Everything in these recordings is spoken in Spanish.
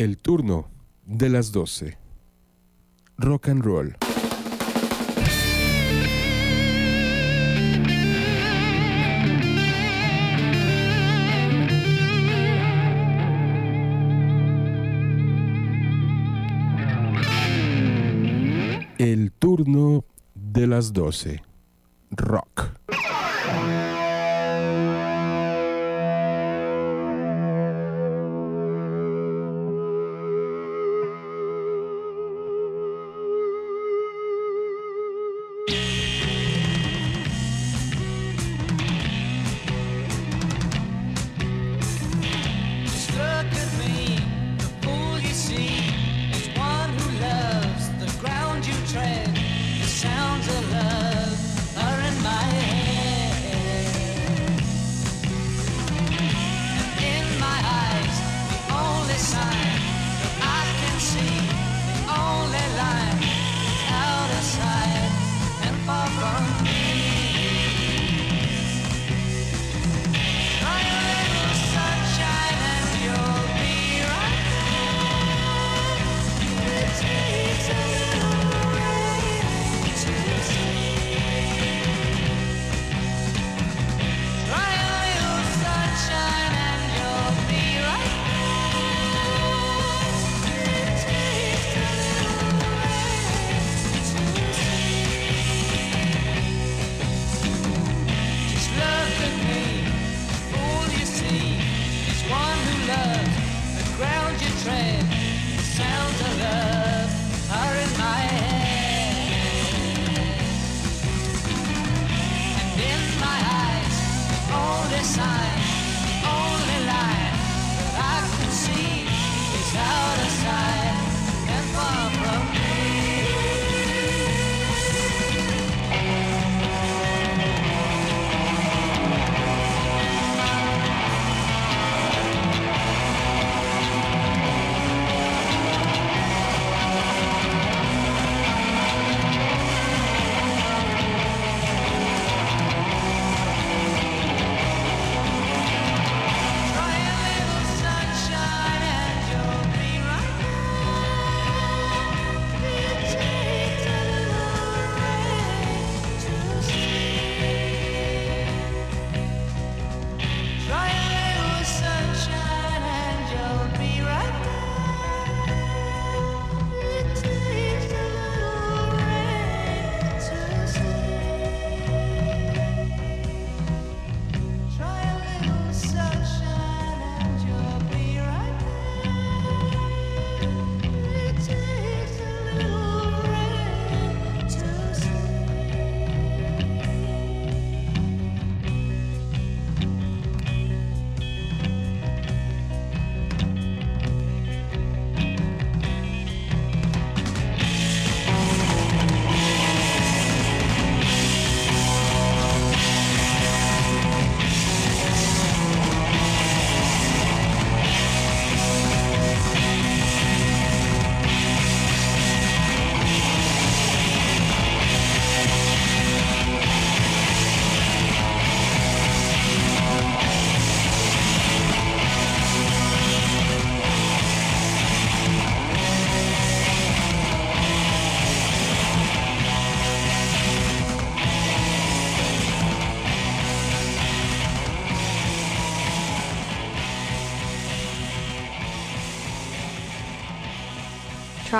El turno de las 12. Rock and roll. El turno de las 12. Rock.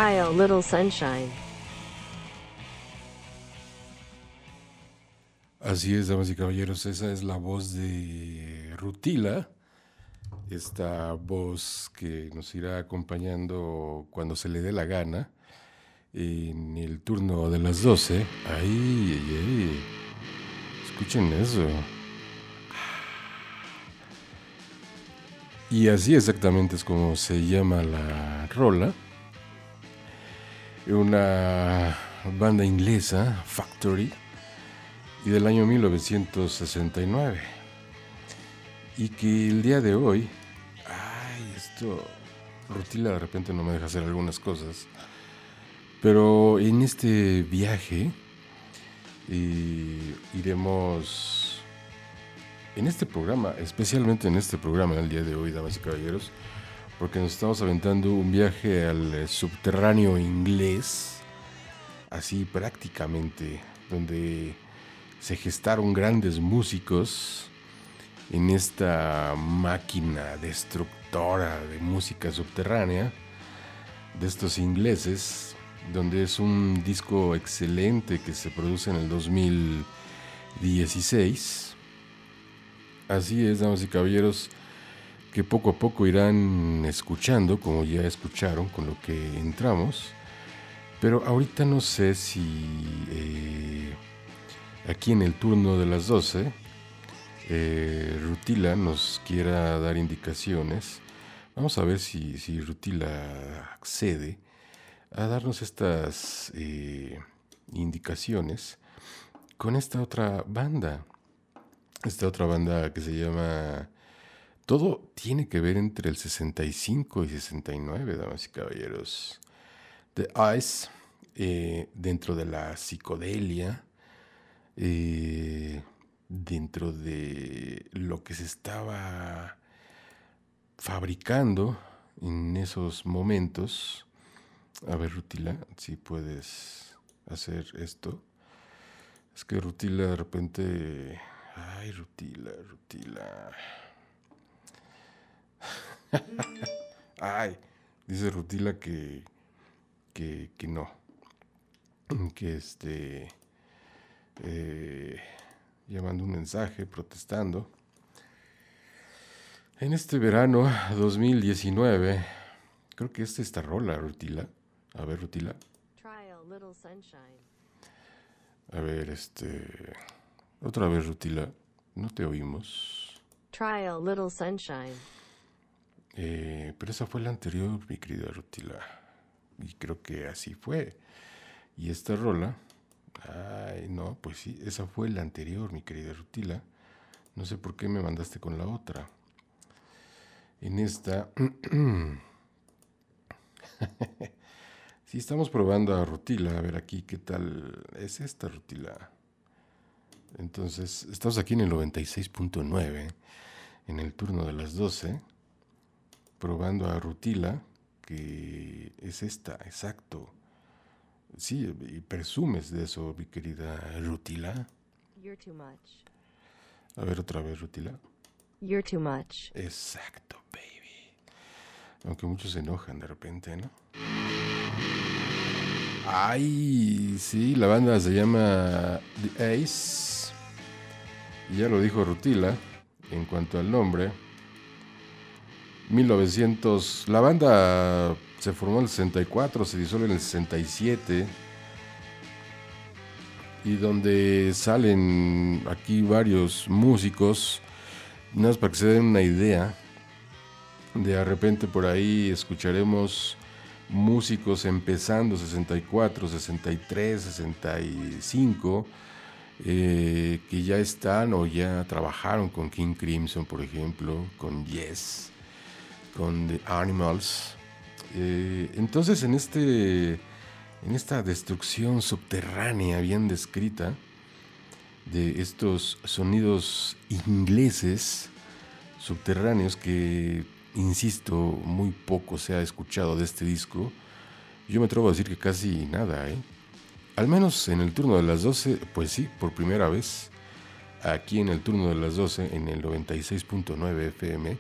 Little sunshine. Así es, damas y caballeros, esa es la voz de Rutila, esta voz que nos irá acompañando cuando se le dé la gana en el turno de las 12. Ay, ay, ay. Escuchen eso. Y así exactamente es como se llama la rola. Una banda inglesa, Factory, y del año 1969. Y que el día de hoy, ay, esto, Rutila de repente no me deja hacer algunas cosas, pero en este viaje iremos, en este programa, especialmente en este programa el día de hoy, damas y caballeros, porque nos estamos aventando un viaje al eh, subterráneo inglés, así prácticamente, donde se gestaron grandes músicos en esta máquina destructora de música subterránea de estos ingleses, donde es un disco excelente que se produce en el 2016. Así es, damas y caballeros, que poco a poco irán escuchando, como ya escucharon con lo que entramos. Pero ahorita no sé si eh, aquí en el turno de las 12 eh, Rutila nos quiera dar indicaciones. Vamos a ver si, si Rutila accede a darnos estas eh, indicaciones con esta otra banda. Esta otra banda que se llama... Todo tiene que ver entre el 65 y 69, damas y caballeros. The Ice, eh, dentro de la psicodelia, eh, dentro de lo que se estaba fabricando en esos momentos. A ver, Rutila, si puedes hacer esto. Es que Rutila de repente... Ay, Rutila, Rutila. Ay, dice Rutila que, que, que no. Que este... Eh, llamando un mensaje, protestando. En este verano 2019, creo que esta esta rola, Rutila. A ver, Rutila. A ver, este. Otra vez, Rutila. No te oímos. Try a little sunshine. Eh, pero esa fue la anterior, mi querida Rutila. Y creo que así fue. Y esta rola. Ay, no, pues sí, esa fue la anterior, mi querida Rutila. No sé por qué me mandaste con la otra. En esta. sí, estamos probando a Rutila. A ver aquí qué tal es esta Rutila. Entonces, estamos aquí en el 96.9, en el turno de las 12, probando a Rutila, que es esta, exacto. Sí, y presumes de eso, mi querida Rutila. You're too much. A ver otra vez, Rutila. You're too much. Exacto, baby. Aunque muchos se enojan de repente, ¿no? Ay, sí, la banda se llama The Ace. Y ya lo dijo Rutila en cuanto al nombre. 1900. La banda se formó en el 64, se disuelve en el 67. Y donde salen aquí varios músicos. Nada más para que se den una idea. De repente por ahí escucharemos músicos empezando 64, 63, 65, eh, que ya están o ya trabajaron con King Crimson, por ejemplo, con Yes, con The Animals. Eh, entonces en, este, en esta destrucción subterránea bien descrita de estos sonidos ingleses subterráneos que insisto, muy poco se ha escuchado de este disco. Yo me atrevo a decir que casi nada, ¿eh? Al menos en el turno de las 12, pues sí, por primera vez, aquí en el turno de las 12, en el 96.9 FM,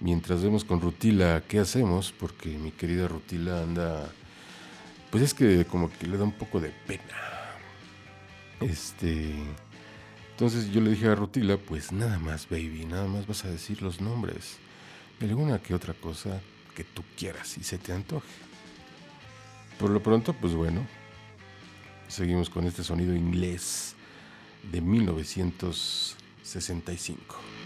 mientras vemos con Rutila qué hacemos, porque mi querida Rutila anda, pues es que como que le da un poco de pena. Este... Entonces yo le dije a Rutila, pues nada más, baby, nada más vas a decir los nombres y alguna que otra cosa que tú quieras y se te antoje. Por lo pronto, pues bueno, seguimos con este sonido inglés de 1965.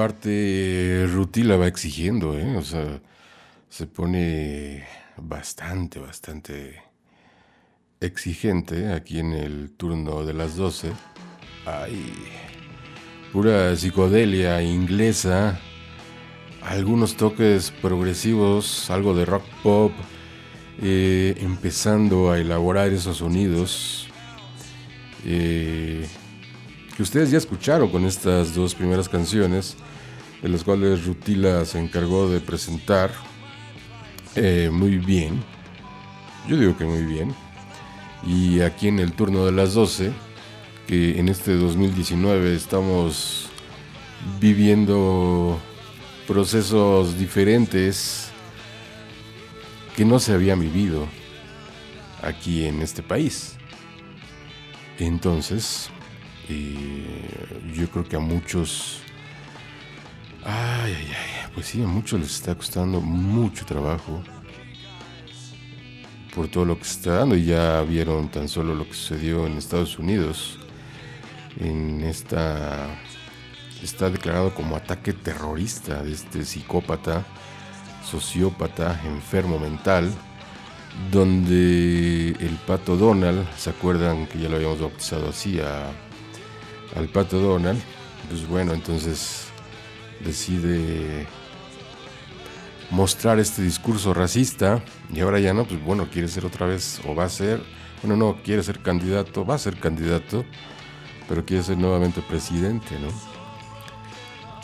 Aparte, Rutila va exigiendo, ¿eh? O sea, se pone bastante, bastante exigente aquí en el turno de las 12. Hay pura psicodelia inglesa, algunos toques progresivos, algo de rock pop, eh, empezando a elaborar esos sonidos eh, que ustedes ya escucharon con estas dos primeras canciones, de las cuales Rutila se encargó de presentar eh, muy bien. Yo digo que muy bien. Y aquí en el turno de las 12, que en este 2019 estamos viviendo procesos diferentes que no se habían vivido aquí en este país. Entonces, eh, yo creo que a muchos, ay, ay, ay, pues sí, a muchos les está costando mucho trabajo por todo lo que está dando. Y ya vieron tan solo lo que sucedió en Estados Unidos. En esta. Está declarado como ataque terrorista de este psicópata, sociópata, enfermo mental, donde el pato Donald, ¿se acuerdan que ya lo habíamos bautizado así a, al pato Donald? Pues bueno, entonces decide mostrar este discurso racista y ahora ya no, pues bueno, quiere ser otra vez o va a ser, bueno, no, quiere ser candidato, va a ser candidato, pero quiere ser nuevamente presidente, ¿no?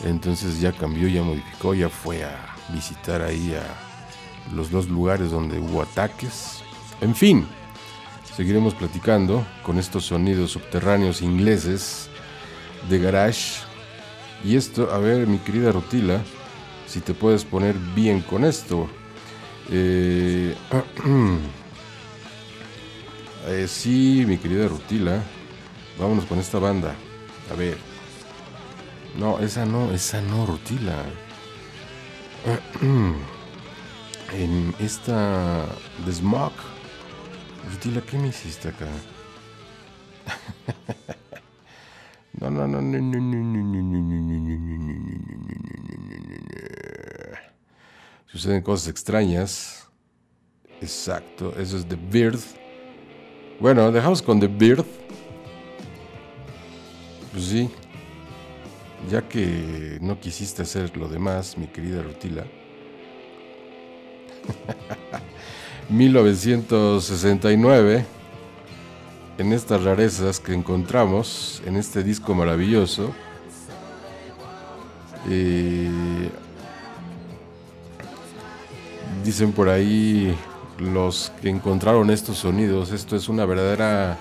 Entonces ya cambió, ya modificó, ya fue a visitar ahí a los dos lugares donde hubo ataques. En fin, seguiremos platicando con estos sonidos subterráneos ingleses de garage. Y esto, a ver, mi querida Rutila, si te puedes poner bien con esto. Eh, eh, sí, mi querida Rutila, vámonos con esta banda. A ver. No, esa no, esa no, Rutila. En esta de Smog. Rutila, ¿qué me hiciste acá? No, no, no, no, no, no, no, no, no, no, Suceden cosas extrañas. Exacto, eso es The Beard. Bueno, dejamos con The Beard. Pues sí. Ya que no quisiste hacer lo demás, mi querida Rutila. 1969 en estas rarezas que encontramos en este disco maravilloso. Eh, dicen por ahí los que encontraron estos sonidos, esto es una verdadera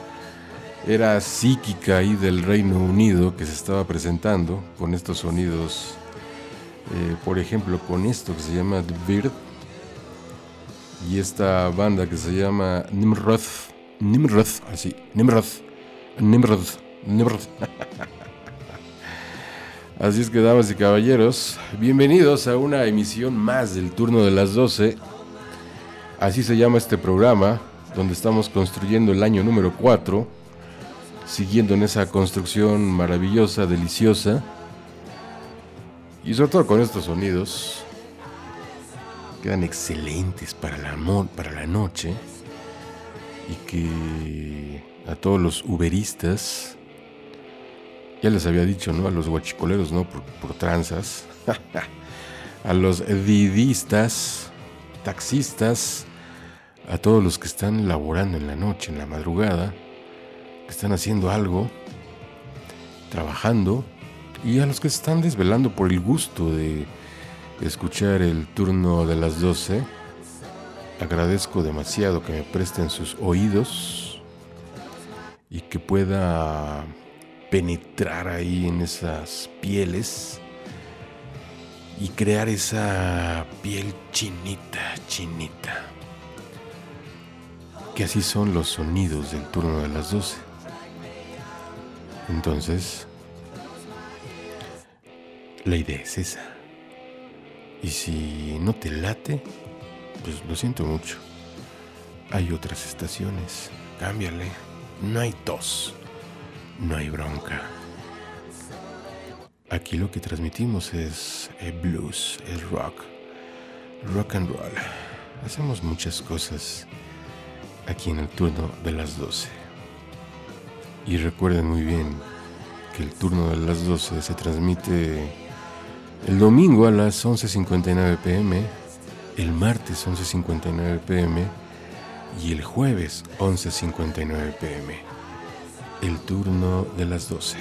era psíquica ahí del Reino Unido que se estaba presentando con estos sonidos, eh, por ejemplo con esto que se llama The Bird y esta banda que se llama Nimrod Nimrod, así, Nimrod, Nimrod, Nimrod. Así es que, damas y caballeros, bienvenidos a una emisión más del turno de las 12. Así se llama este programa, donde estamos construyendo el año número 4, siguiendo en esa construcción maravillosa, deliciosa, y sobre todo con estos sonidos, quedan excelentes para, el amor, para la noche y que a todos los uberistas, ya les había dicho, ¿no? A los guachicoleros, ¿no? Por, por tranzas, a los didistas, taxistas, a todos los que están laborando en la noche, en la madrugada, que están haciendo algo, trabajando, y a los que se están desvelando por el gusto de escuchar el turno de las 12 agradezco demasiado que me presten sus oídos y que pueda penetrar ahí en esas pieles y crear esa piel chinita, chinita. Que así son los sonidos del turno de las 12. Entonces, la idea es esa. Y si no te late, pues lo siento mucho. Hay otras estaciones. Cámbiale. No hay tos. No hay bronca. Aquí lo que transmitimos es el blues, el rock, rock and roll. Hacemos muchas cosas aquí en el turno de las 12. Y recuerden muy bien que el turno de las 12 se transmite el domingo a las 11.59 pm, el martes 11.59 pm y el jueves 11.59 pm. El turno de las 12.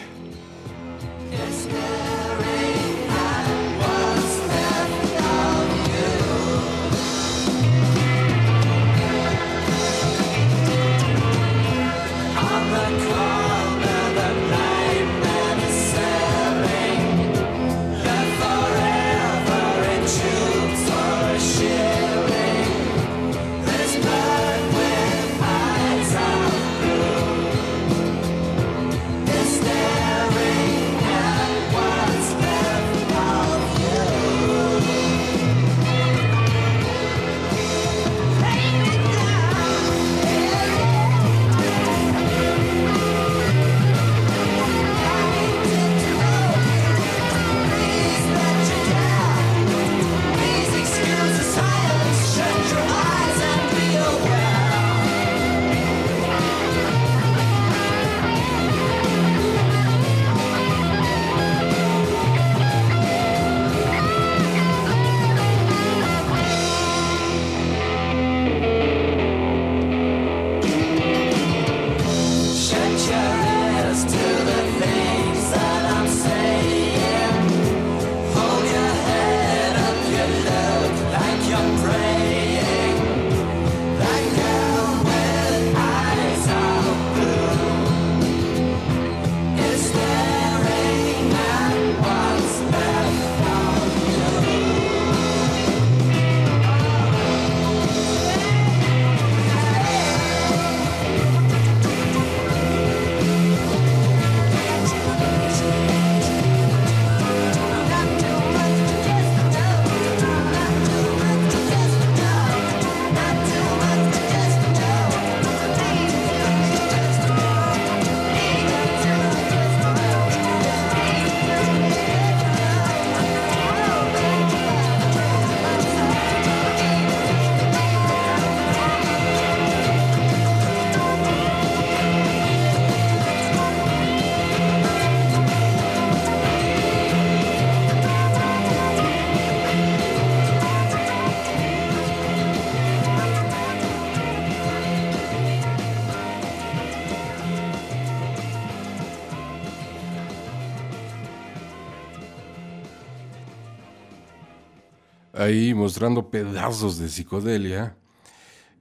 Ahí mostrando pedazos de psicodelia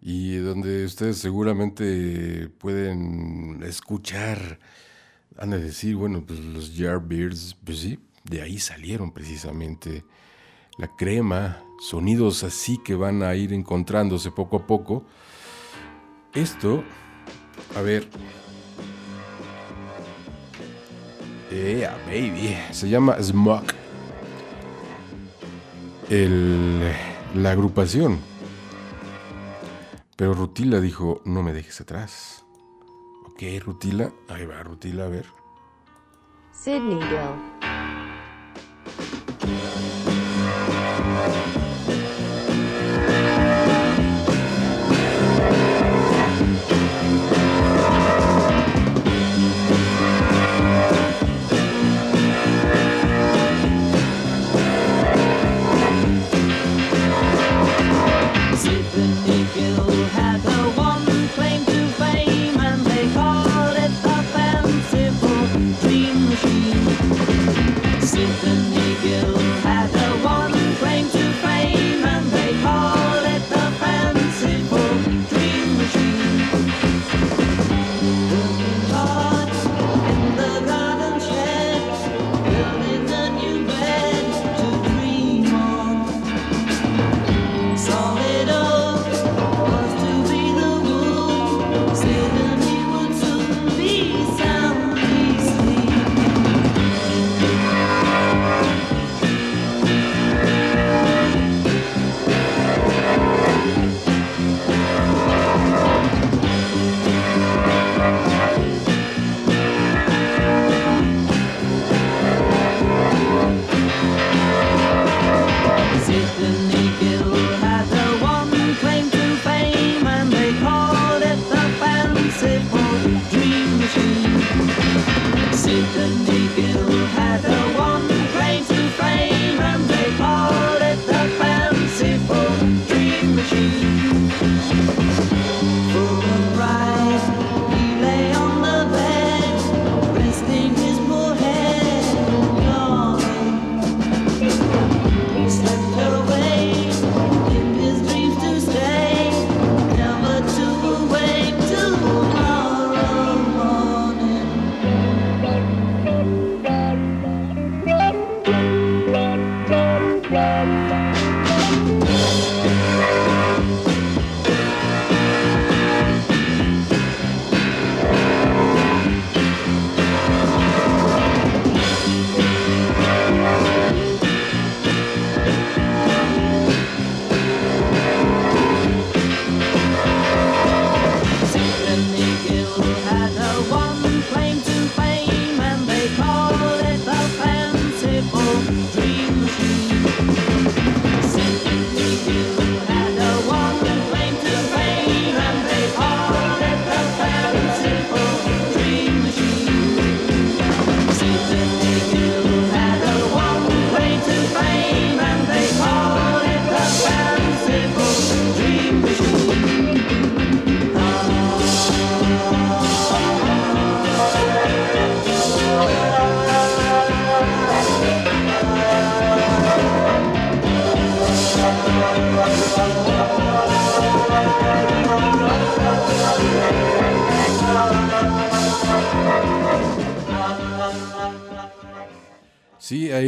y donde ustedes seguramente pueden escuchar, han de decir, bueno, pues los Yardbirds, pues sí, de ahí salieron precisamente la crema, sonidos así que van a ir encontrándose poco a poco. Esto, a ver. Yeah, baby. Se llama Smoke el, la agrupación. Pero Rutila dijo, no me dejes atrás. Ok, Rutila, ahí va Rutila, a ver. Sydneyville.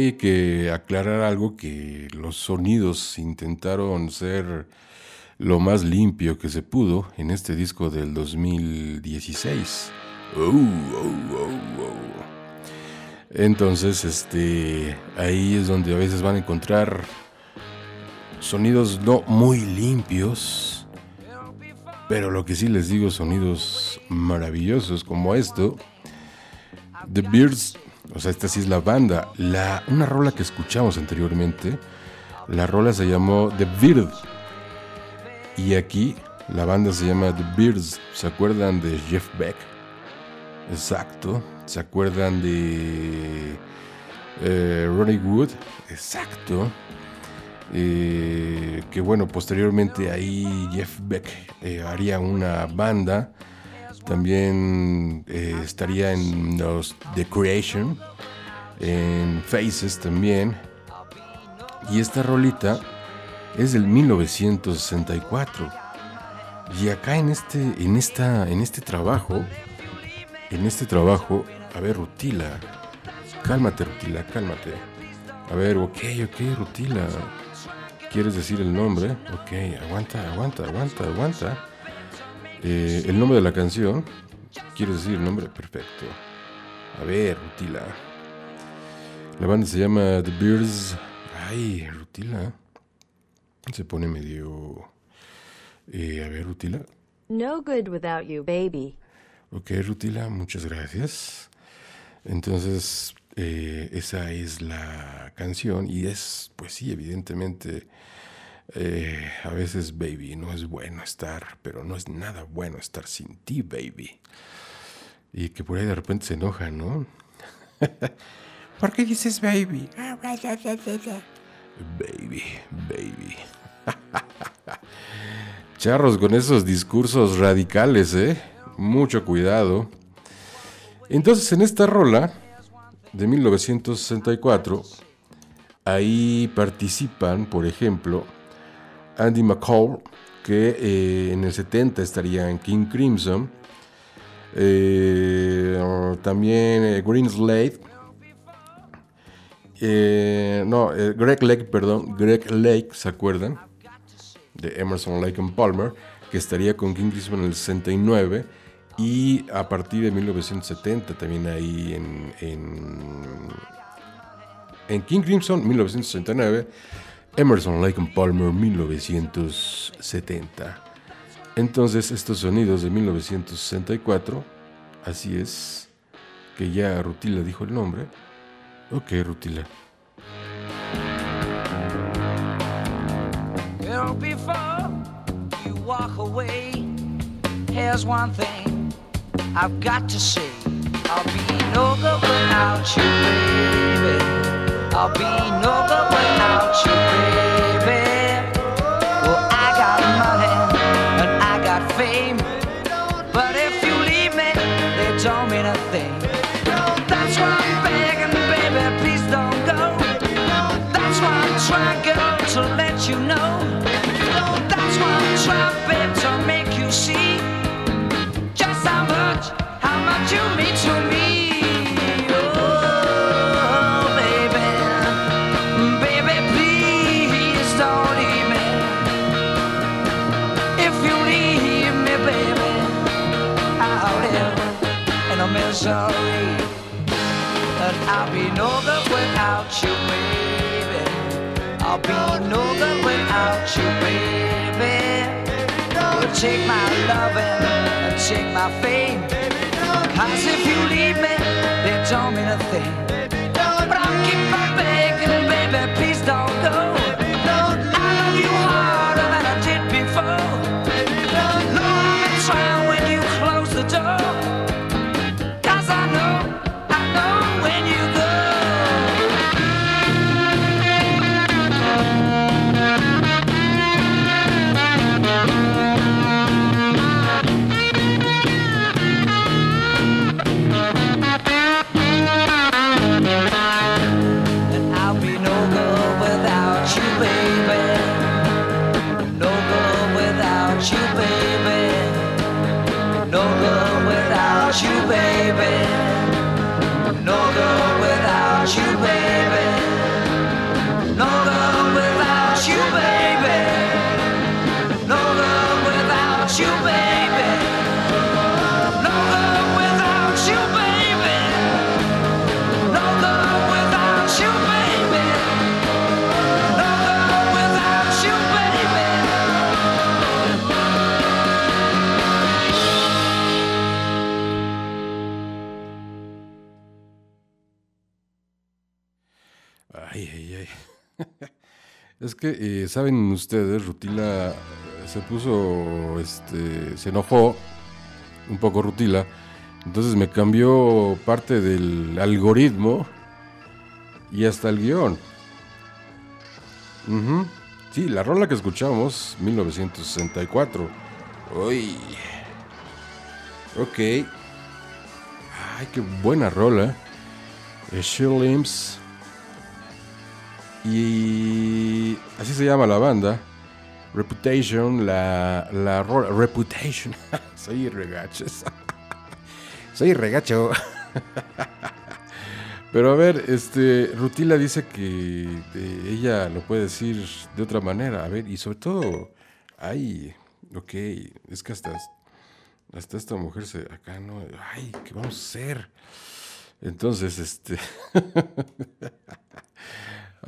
Hay que aclarar algo que los sonidos intentaron ser lo más limpio que se pudo en este disco del 2016. Oh, oh, oh, oh. Entonces, este, ahí es donde a veces van a encontrar sonidos no muy limpios, pero lo que sí les digo, sonidos maravillosos como esto. The Beards, o sea, esta sí es la banda. La, una rola que escuchamos anteriormente, la rola se llamó The Beard. Y aquí la banda se llama The Beards. ¿Se acuerdan de Jeff Beck? Exacto. ¿Se acuerdan de eh, Ronnie Wood? Exacto. Eh, que bueno, posteriormente ahí Jeff Beck eh, haría una banda. También eh, estaría en los The Creation, en Faces también. Y esta rolita es del 1964. Y acá en este, en esta, en este trabajo, en este trabajo, a ver, Rutila, cálmate, Rutila, cálmate. A ver, ok, ok, Rutila. ¿Quieres decir el nombre? Ok, aguanta, aguanta, aguanta, aguanta. Eh, el nombre de la canción. ¿Quieres decir el nombre? Perfecto. A ver, Rutila. La banda se llama The Bears. Ay, Rutila. Se pone medio... Eh, a ver, Rutila. No good without you, baby. Ok, Rutila, muchas gracias. Entonces, eh, esa es la canción y es, pues sí, evidentemente, eh, a veces, baby, no es bueno estar, pero no es nada bueno estar sin ti, baby. Y que por ahí de repente se enoja, ¿no? ¿Por qué dices baby? Baby, baby. Charros con esos discursos radicales, ¿eh? Mucho cuidado. Entonces, en esta rola de 1964, ahí participan, por ejemplo, Andy McCall, que eh, en el 70 estaría en King Crimson, eh, también eh, Green Slade, eh, no, Greg Lake, perdón, Greg Lake, ¿se acuerdan? De Emerson Lake and Palmer, que estaría con King Crimson en el 69 y a partir de 1970 también ahí en, en, en King Crimson 1969, Emerson Lake and Palmer 1970. Entonces estos sonidos de 1964, así es, que ya Rutila dijo el nombre. Ok, Rutila. Here's one thing I've got to say. I'll be no good without you. I'll be no good without you, baby. Take my loving and take my fame. Cause if you leave me, they don't mean a thing. But I'll keep on begging, baby, please don't go. Es que, eh, saben ustedes, Rutila eh, se puso, este, se enojó un poco Rutila, entonces me cambió parte del algoritmo y hasta el guion. Sí, la rola que escuchamos, 1964. Uy. Ok. Ay, qué buena rola. Eh, She Limbs. Y así se llama la banda. Reputation, la, la. Reputation. Soy regachos. Soy regacho. Pero a ver, este, Rutila dice que eh, ella lo puede decir de otra manera. A ver, y sobre todo, ay, ok, es que hasta, hasta esta mujer se, acá no, ay, ¿qué vamos a hacer? Entonces, este,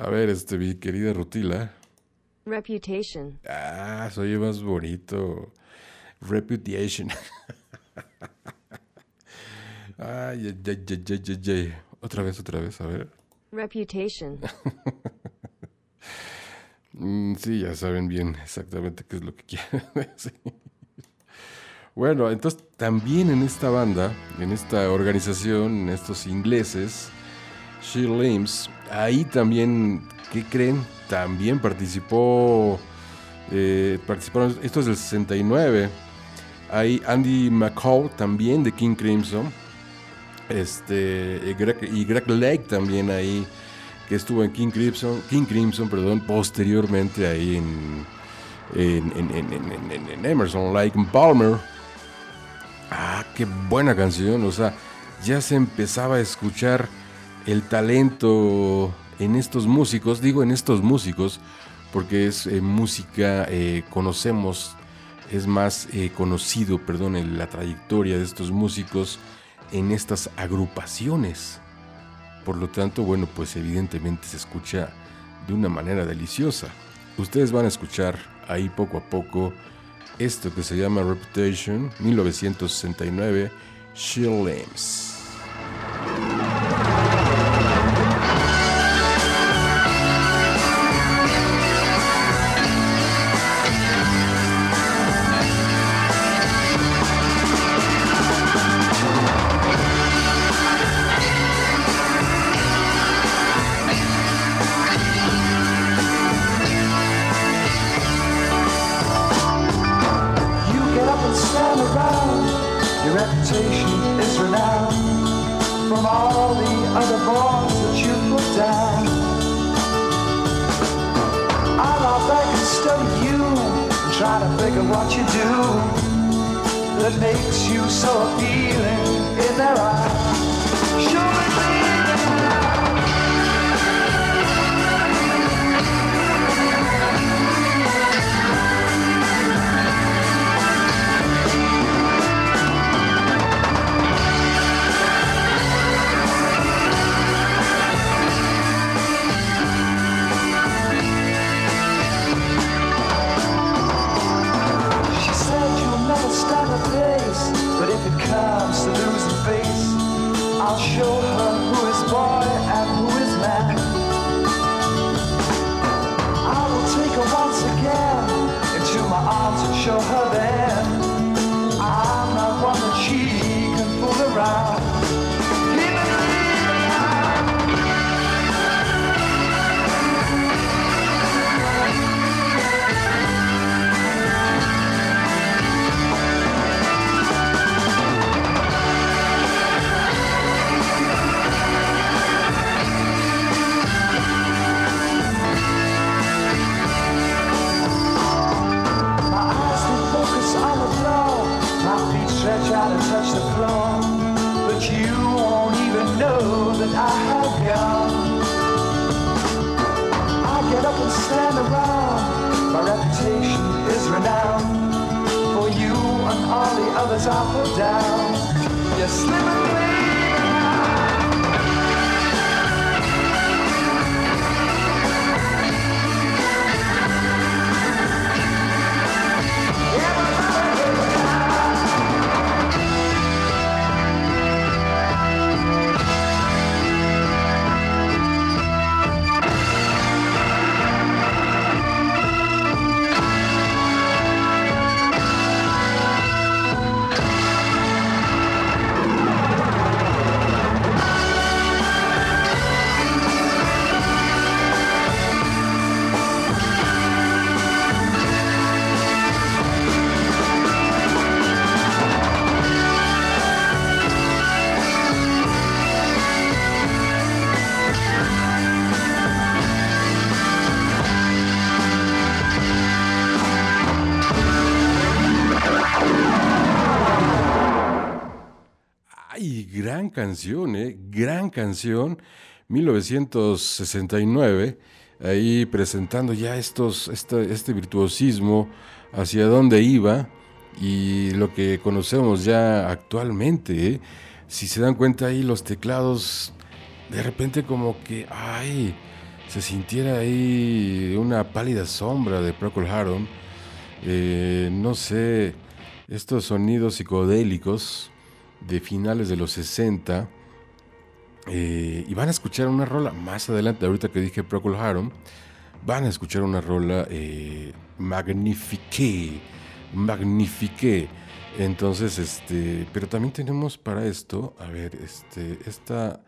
a ver, este, mi querida Rutila, Reputation. ah, soy más bonito, Reputation. Ay, ay, ay, ay, ay, ay. Otra vez, otra vez, a ver. Reputation. Mm, sí, ya saben bien exactamente qué es lo que quieren decir. Bueno, entonces también en esta banda, en esta organización, en estos ingleses, She Limbs, ahí también, ¿qué creen? También participó, eh, participaron, esto es del 69, hay Andy McCall también de King Crimson, este, y Greg, y Greg Lake también ahí, que estuvo en King Crimson, King Crimson, perdón, posteriormente ahí en, en, en, en, Emerson, Lake Palmer. Ah, qué buena canción, o sea, ya se empezaba a escuchar el talento en estos músicos, digo en estos músicos, porque es eh, música, eh, conocemos, es más eh, conocido, perdón, la trayectoria de estos músicos en estas agrupaciones. Por lo tanto, bueno, pues evidentemente se escucha de una manera deliciosa. Ustedes van a escuchar ahí poco a poco esto que se llama Reputation 1969 She Limbs. Canción, ¿eh? Gran canción. 1969, ahí presentando ya estos, este, este virtuosismo, hacia dónde iba y lo que conocemos ya actualmente. ¿eh? Si se dan cuenta ahí los teclados, de repente como que, ay, se sintiera ahí una pálida sombra de Procol Harum. Eh, no sé, estos sonidos psicodélicos de finales de los 60. eh, y van a escuchar una rola más adelante, ahorita que dije Procol Harum, van a escuchar una rola eh, Magnifique, Magnifique. Entonces, este, pero también tenemos para esto, a ver, este, esta,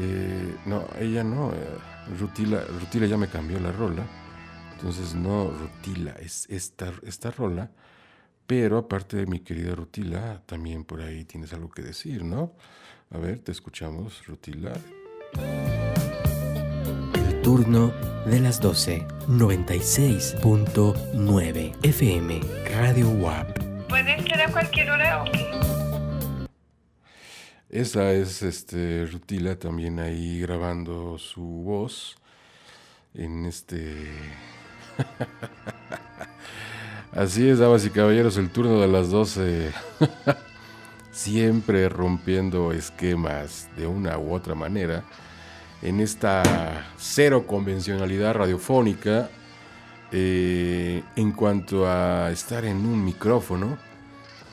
eh, no, ella no, eh, Rutila, Rutila ya me cambió la rola, entonces no, Rutila, es esta, esta rola, pero aparte de mi querida Rutila, también por ahí tienes algo que decir, ¿no? A ver, te escuchamos, Rutila. El turno de las 12, 96.9 FM, Radio WAP. ¿Puede ser a cualquier hora o qué? Esa es este Rutila también ahí grabando su voz en este. Así es, damas y caballeros, el turno de las 12. Siempre rompiendo esquemas de una u otra manera. En esta cero convencionalidad radiofónica. eh, en cuanto a estar en un micrófono.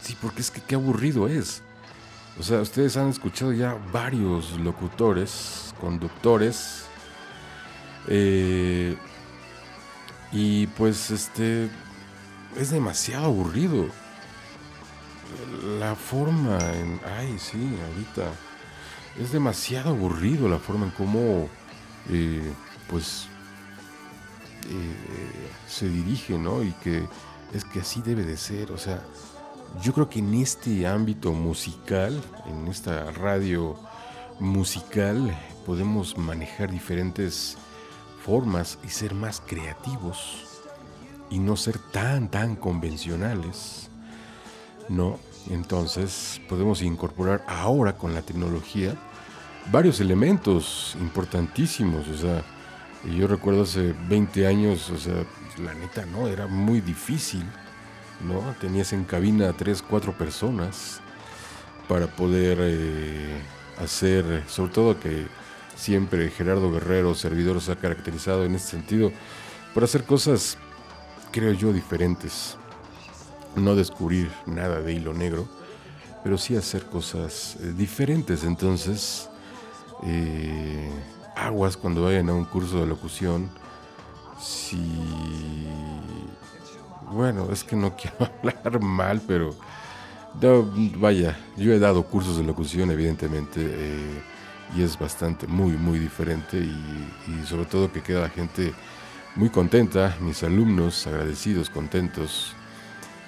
Sí, porque es que qué aburrido es. O sea, ustedes han escuchado ya varios locutores, conductores. eh, y pues este es demasiado aburrido. La forma en. Ay, sí, ahorita. Es demasiado aburrido la forma en cómo. eh, pues. eh, se dirige, ¿no? Y que es que así debe de ser. O sea, yo creo que en este ámbito musical, en esta radio musical, podemos manejar diferentes formas y ser más creativos y no ser tan, tan convencionales, ¿no? Entonces podemos incorporar ahora con la tecnología varios elementos importantísimos, o sea, yo recuerdo hace 20 años, o sea, la neta, ¿no? Era muy difícil, ¿no? Tenías en cabina a 3, 4 personas para poder eh, hacer, sobre todo que siempre Gerardo Guerrero, servidor, se ha caracterizado en este sentido, por hacer cosas, creo yo, diferentes. No descubrir nada de hilo negro, pero sí hacer cosas eh, diferentes. Entonces, eh, aguas cuando vayan a un curso de locución. Si. Bueno, es que no quiero hablar mal, pero. vaya, yo he dado cursos de locución, evidentemente. eh, y es bastante, muy, muy diferente. Y, y sobre todo que queda la gente muy contenta, mis alumnos agradecidos, contentos.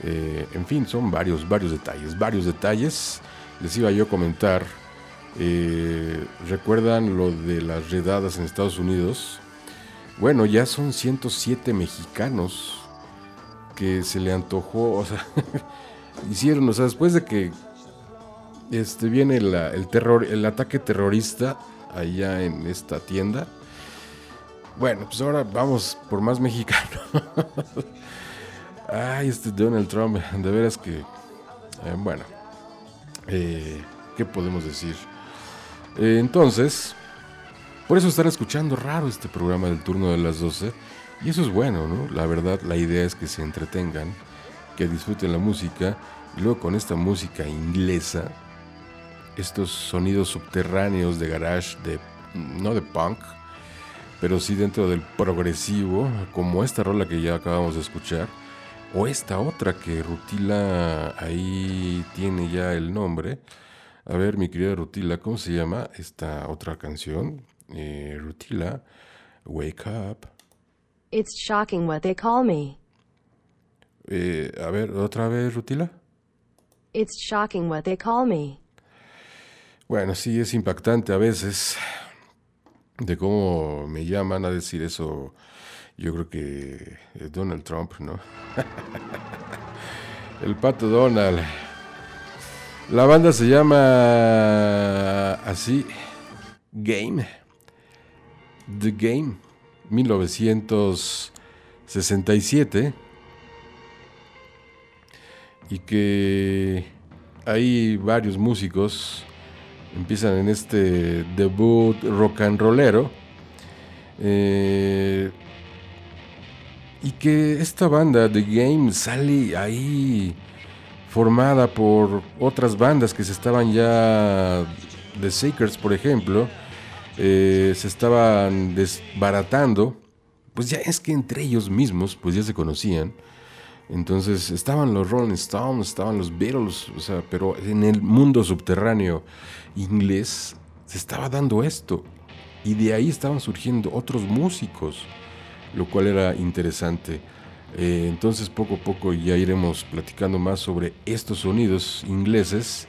Eh, en fin, son varios, varios detalles, varios detalles. Les iba yo a comentar, eh, ¿recuerdan lo de las redadas en Estados Unidos? Bueno, ya son 107 mexicanos que se le antojó, o sea, hicieron, o sea, después de que este, viene la- el, terror, el ataque terrorista allá en esta tienda, bueno, pues ahora vamos por más mexicanos. Ay, este Donald Trump, de veras que, eh, bueno, eh, ¿qué podemos decir? Eh, entonces, por eso estar escuchando raro este programa del turno de las 12, y eso es bueno, ¿no? La verdad, la idea es que se entretengan, que disfruten la música, y luego con esta música inglesa, estos sonidos subterráneos de garage, de, no de punk, pero sí dentro del progresivo, como esta rola que ya acabamos de escuchar, o esta otra que Rutila ahí tiene ya el nombre. A ver, mi querida Rutila, ¿cómo se llama esta otra canción? Eh, Rutila, Wake Up. It's shocking what they call me. Eh, a ver, otra vez, Rutila. It's shocking what they call me. Bueno, sí, es impactante a veces de cómo me llaman a decir eso. Yo creo que eh, Donald Trump, ¿no? El pato Donald. La banda se llama así Game. The Game 1967 y que hay varios músicos empiezan en este debut rock and rollero eh, y que esta banda The Game sale ahí formada por otras bandas que se estaban ya The Seekers por ejemplo eh, se estaban desbaratando pues ya es que entre ellos mismos pues ya se conocían entonces estaban los Rolling Stones, estaban los Beatles, o sea, pero en el mundo subterráneo inglés se estaba dando esto. Y de ahí estaban surgiendo otros músicos, lo cual era interesante. Eh, entonces poco a poco ya iremos platicando más sobre estos sonidos ingleses,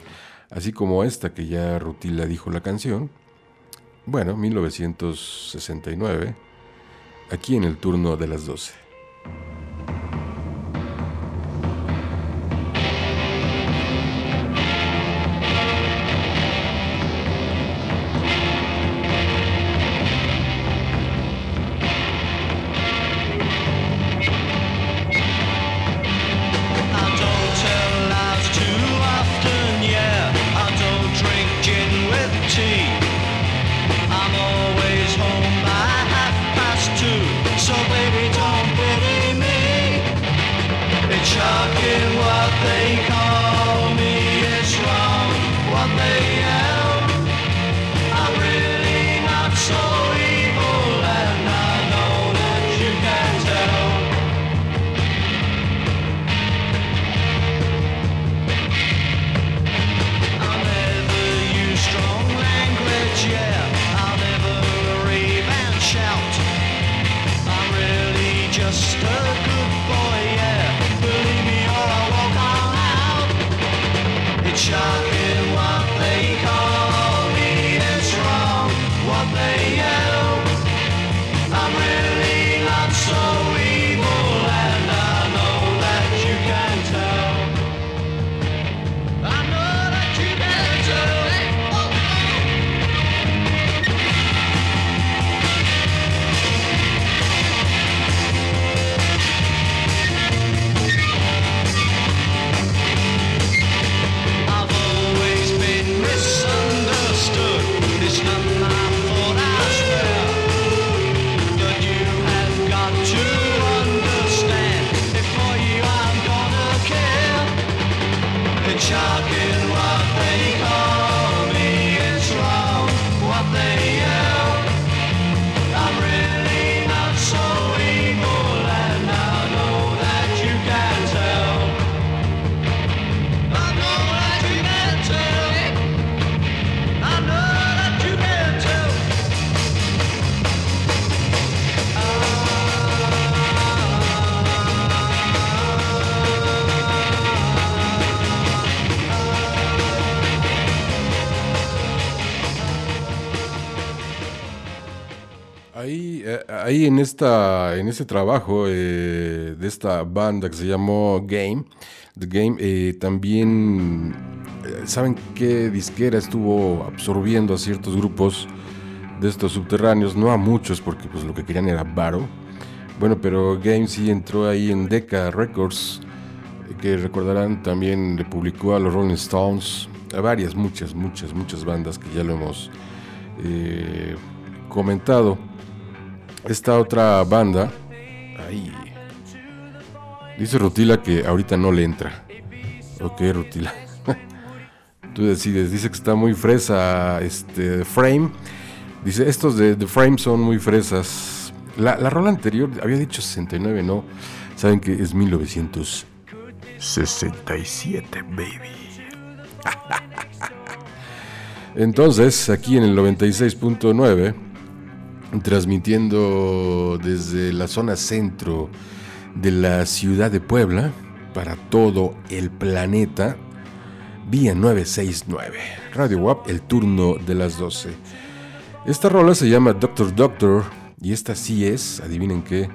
así como esta que ya Rutila dijo la canción. Bueno, 1969, aquí en el turno de las 12. En esta, en este trabajo eh, de esta banda que se llamó Game, The Game, eh, también eh, saben qué disquera estuvo absorbiendo a ciertos grupos de estos subterráneos, no a muchos porque pues lo que querían era varo. Bueno, pero Game sí entró ahí en Decca Records, que recordarán también le publicó a los Rolling Stones, a varias, muchas, muchas, muchas bandas que ya lo hemos comentado. Esta otra banda, dice Rutila que ahorita no le entra. Ok, Rutila. Tú decides, dice que está muy fresa este Frame. Dice, estos de The Frame son muy fresas. La, la rola anterior había dicho 69, no. Saben que es 1967, baby. Entonces, aquí en el 96.9, transmitiendo desde la zona centro de la ciudad de Puebla para todo el planeta, vía 969, Radio WAP, el turno de las 12. Esta rola se llama Doctor Doctor y esta sí es, adivinen qué,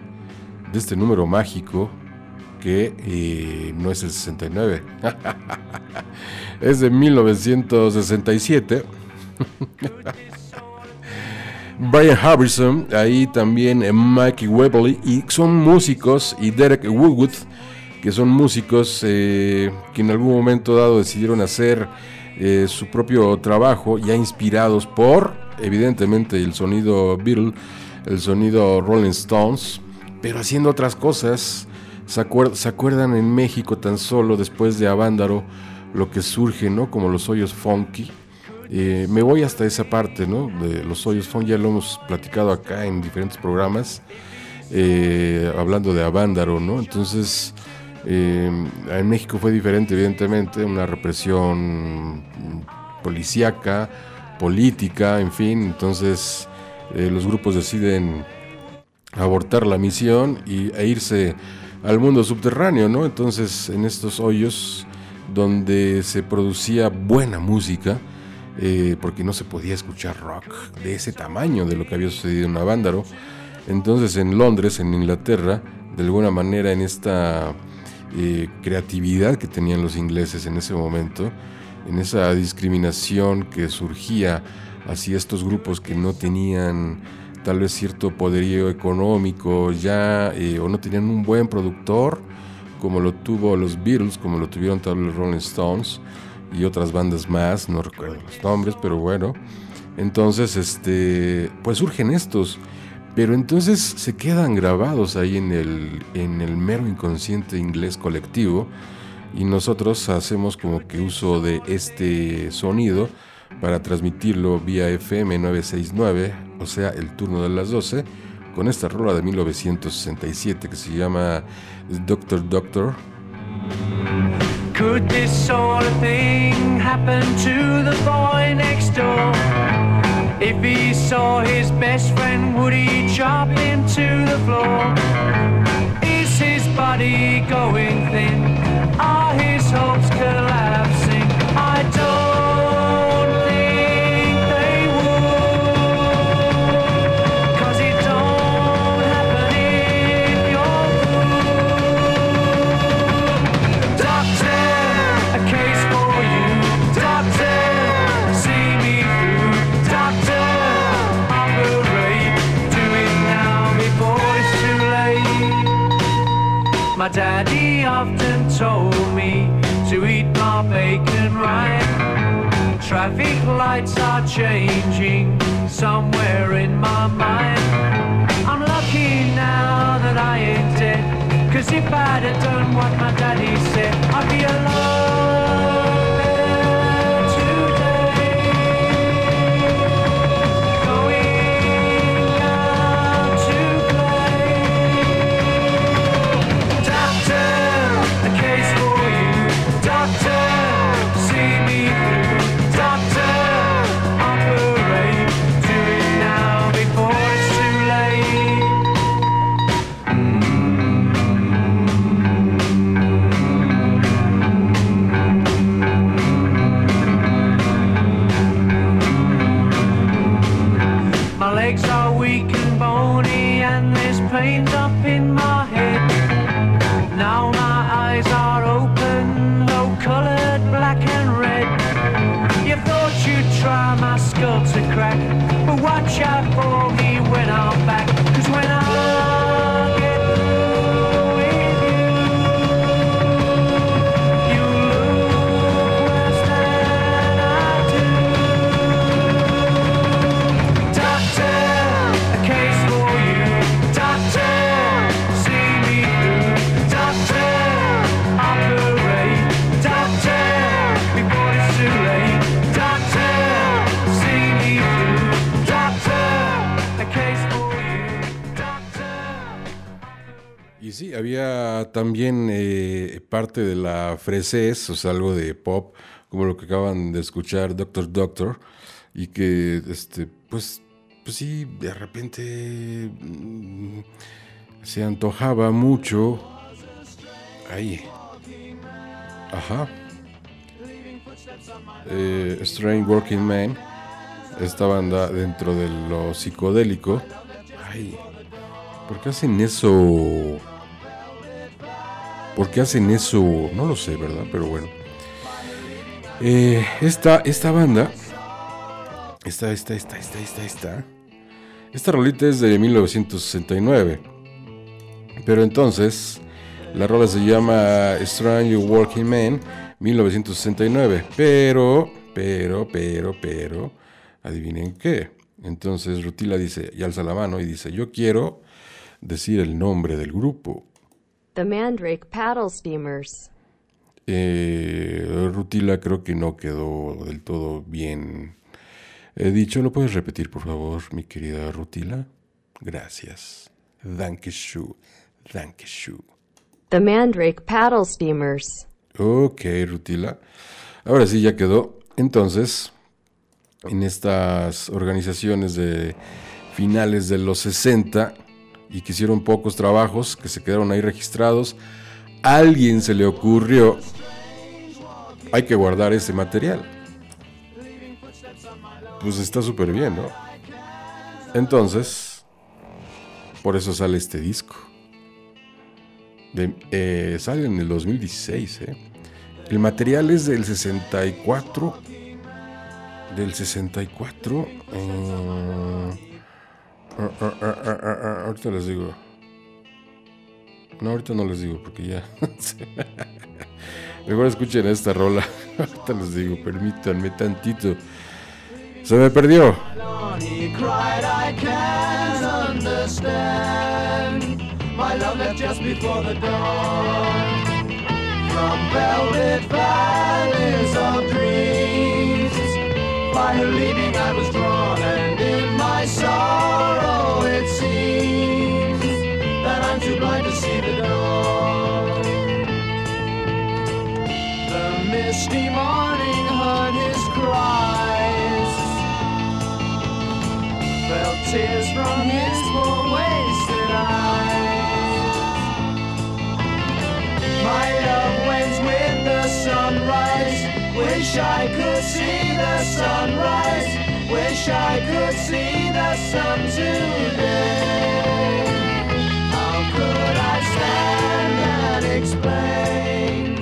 de este número mágico que eh, no es el 69, es de 1967. Brian Harrison, ahí también eh, Mikey Webley, y son músicos, y Derek Woodwood, que son músicos eh, que en algún momento dado decidieron hacer eh, su propio trabajo, ya inspirados por, evidentemente, el sonido Beatle, el sonido Rolling Stones, pero haciendo otras cosas. ¿Se, se acuerdan en México tan solo después de Avándaro lo que surge, ¿no? Como los hoyos funky. Eh, me voy hasta esa parte, ¿no? De los hoyos ya lo hemos platicado acá en diferentes programas, eh, hablando de Avándaro, ¿no? Entonces, eh, en México fue diferente, evidentemente, una represión policíaca, política, en fin. Entonces, los grupos deciden abortar la misión y, e irse al mundo subterráneo, ¿no? Entonces, en estos hoyos donde se producía buena música, eh, porque no se podía escuchar rock de ese tamaño de lo que había sucedido en Avándaro. Entonces, en Londres, en Inglaterra, de alguna manera en esta eh, creatividad que tenían los ingleses en ese momento, en esa discriminación que surgía hacia estos grupos que no tenían tal vez cierto poderío económico ya eh, o no tenían un buen productor como lo tuvo los Beatles, como lo tuvieron tal vez los Rolling Stones y otras bandas más, no recuerdo los nombres, pero bueno. Entonces, este, pues surgen estos, pero entonces se quedan grabados ahí en el, en el mero inconsciente inglés colectivo y nosotros hacemos como que uso de este sonido para transmitirlo vía FM 969, o sea, el turno de las 12, con esta rola de 1967 que se llama Doctor Doctor. Could this sort of thing happen to the boy next door? If he saw his best friend, would he chop him to the floor? Is his body going thin? Are his hopes collapsing? I don't había también eh, parte de la fresés, o sea, algo de pop, como lo que acaban de escuchar, Doctor Doctor, y que, este, pues, pues sí, de repente mm, se antojaba mucho. Ahí. Ajá. Eh, Strange Working Man, esta banda dentro de lo psicodélico. Ay, ¿por qué hacen eso? ¿Por qué hacen eso? No lo sé, ¿verdad? Pero bueno. Eh, esta, esta banda. Esta, esta, esta, esta, esta, esta. Esta rolita es de 1969. Pero entonces, la rola se llama Strange Working Man 1969. Pero, pero, pero, pero, adivinen qué. Entonces Rutila dice, y alza la mano y dice, yo quiero decir el nombre del grupo. The Mandrake Paddle Steamers. Eh, Rutila creo que no quedó del todo bien eh, dicho. ¿Lo puedes repetir, por favor, mi querida Rutila? Gracias. Dankeschön. Dankeschön. The Mandrake Paddle Steamers. Ok, Rutila. Ahora sí, ya quedó. Entonces, en estas organizaciones de finales de los 60 y que hicieron pocos trabajos, que se quedaron ahí registrados, alguien se le ocurrió, hay que guardar ese material. Pues está súper bien, ¿no? Entonces, por eso sale este disco. Eh, sale en el 2016, ¿eh? El material es del 64. Del 64. eh, ahorita les digo. No, ahorita no les digo porque ya. Mejor escuchen esta rola. ahorita les digo, permítanme tantito. Se me perdió. My love left just before the dawn. From velvet valleys of dreams. By her leaving, I was drawn, Wish I could see the sunrise. Wish I could see the sun today. How could I stand and explain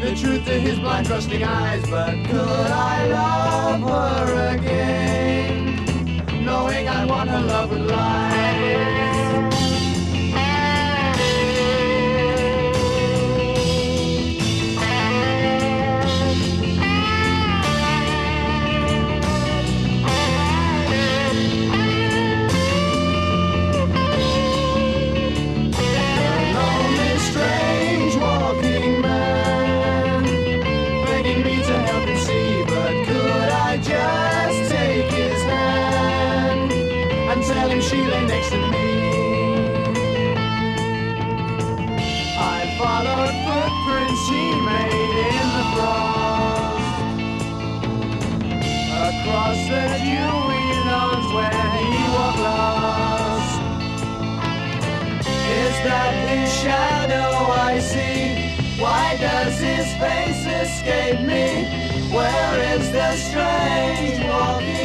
the truth to his blind, trusting eyes? But could I love her again? knowing I want her love with life. Escape me? Where is the strange walking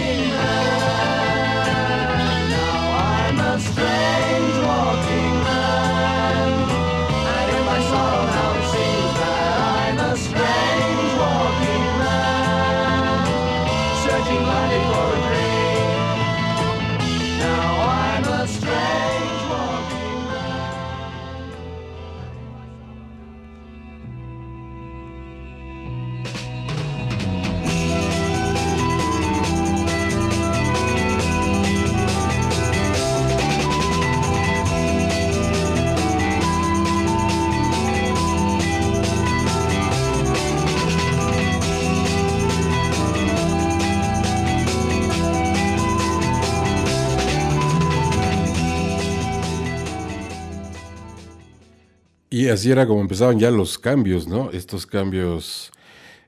Y así era como empezaban ya los cambios, ¿no? Estos cambios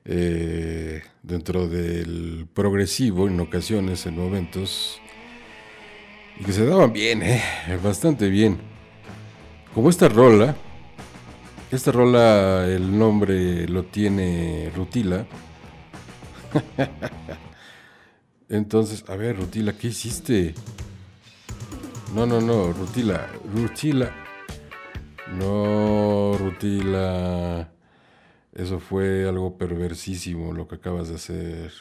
eh, dentro del progresivo en ocasiones, en momentos, y que se daban bien, ¿eh? Bastante bien. Como esta rola, esta rola el nombre lo tiene Rutila. Entonces, a ver, Rutila, ¿qué hiciste? No, no, no, Rutila, Rutila. No, Rutila. Eso fue algo perversísimo lo que acabas de hacer.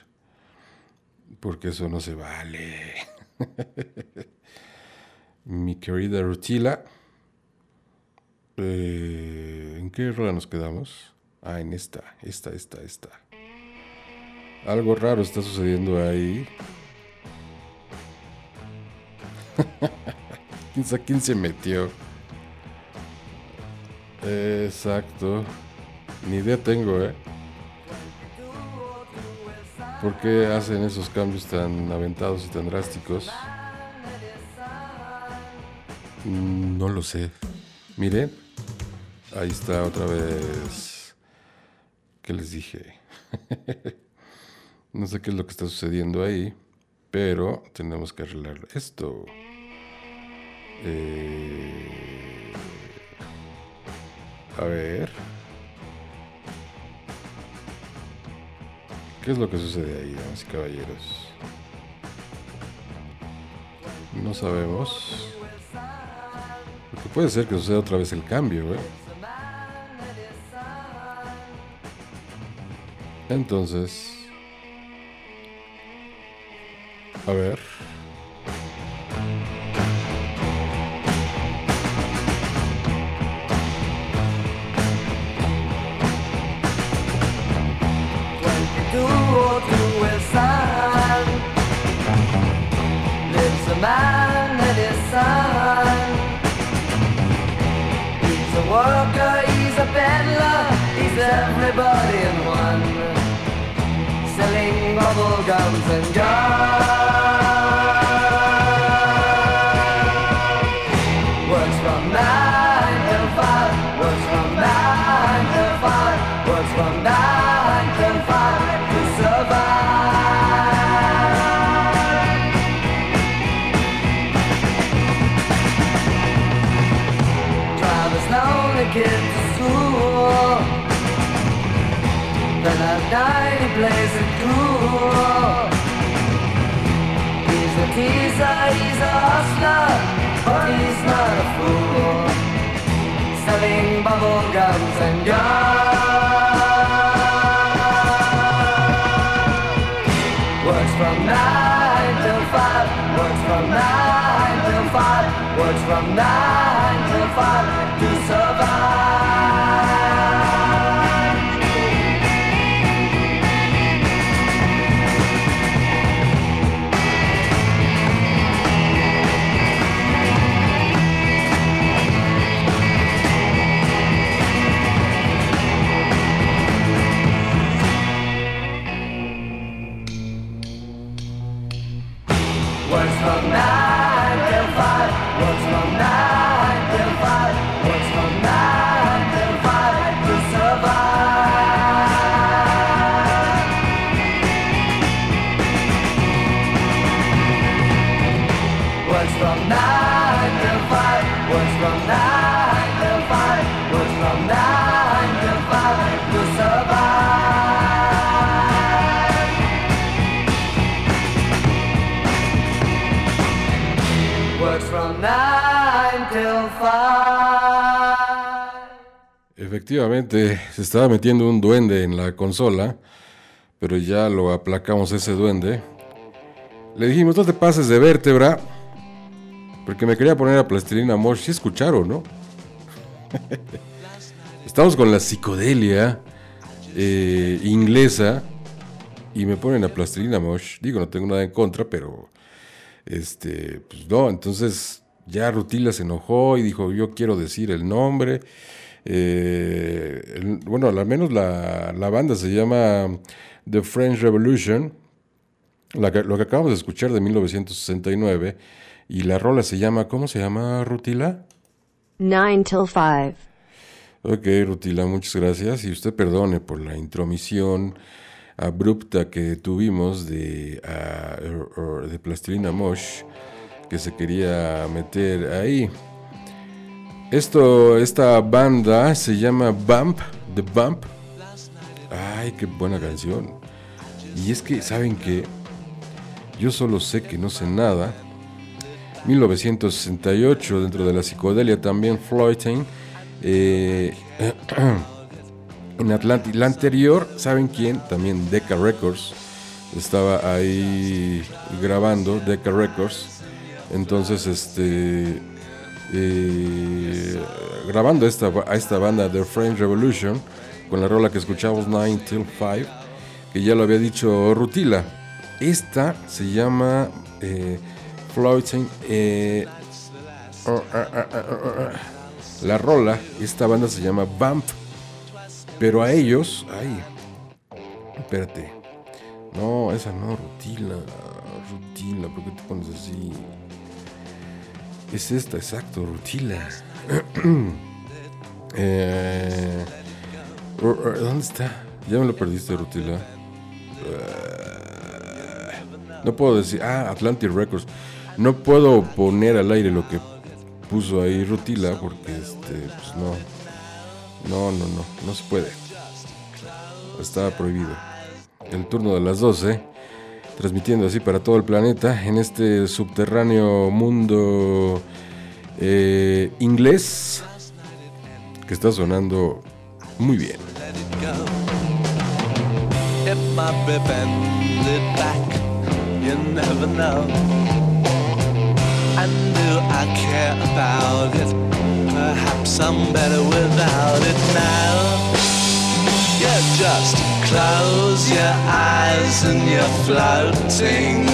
Porque eso no se vale. Mi querida Rutila. eh, ¿En qué rueda nos quedamos? Ah, en esta, esta, esta, esta. Algo raro está sucediendo ahí. ¿Quién sabe quién se metió? Exacto. Ni idea tengo, ¿eh? ¿Por qué hacen esos cambios tan aventados y tan drásticos? No lo sé. Miren. Ahí está otra vez. ¿Qué les dije? no sé qué es lo que está sucediendo ahí. Pero tenemos que arreglar esto. Eh, a ver. ¿Qué es lo que sucede ahí, damas y caballeros? No sabemos. Porque puede ser que suceda otra vez el cambio, ¿eh? Entonces... A ver. bubblegums and gum. Gums and guns. Works from nine till five. Works from nine till five. Works from nine Efectivamente, se estaba metiendo un duende en la consola, pero ya lo aplacamos ese duende. Le dijimos, no te pases de vértebra, porque me quería poner a plastilina Mosh. ¿Sí escucharon, no? Estamos con la psicodelia eh, inglesa y me ponen a plastilina Mosh. Digo, no tengo nada en contra, pero este, pues no, entonces ya Rutila se enojó y dijo, yo quiero decir el nombre. Eh, el- bueno, al menos la, la banda se llama The French Revolution, la que- lo que acabamos de escuchar de 1969, y la rola se llama, ¿cómo se llama Rutila? 9 till 5. Ok, Rutila, muchas gracias. Y usted perdone por la intromisión abrupta que tuvimos de, er, de Plastilina Mosh, que se quería meter ahí. Esto, esta banda se llama Bump, The Bump. Ay, qué buena canción. Y es que, ¿saben qué? Yo solo sé que no sé nada. 1968, dentro de la psicodelia también Floating, Eh, en Atlantic. La anterior, ¿saben quién? También Decca Records. Estaba ahí grabando Decca Records. Entonces, este. Eh, grabando esta, a esta banda The French Revolution con la rola que escuchamos 9 till 5 que ya lo había dicho Rutila esta se llama eh, Floating eh, uh, uh, uh, uh. la rola esta banda se llama Vamp pero a ellos ay espérate no esa no Rutila Rutila ¿por qué te pones así? Es esta, exacto, Rutila. Eh, ¿Dónde está? Ya me lo perdiste, Rutila. Eh, no puedo decir. Ah, Atlantic Records. No puedo poner al aire lo que puso ahí Rutila porque este, pues no. No, no, no, no se puede. Está prohibido. El turno de las 12 transmitiendo así para todo el planeta en este subterráneo mundo eh, inglés que está sonando muy bien. Perhaps I'm better without it now. You just close your eyes and you're floating.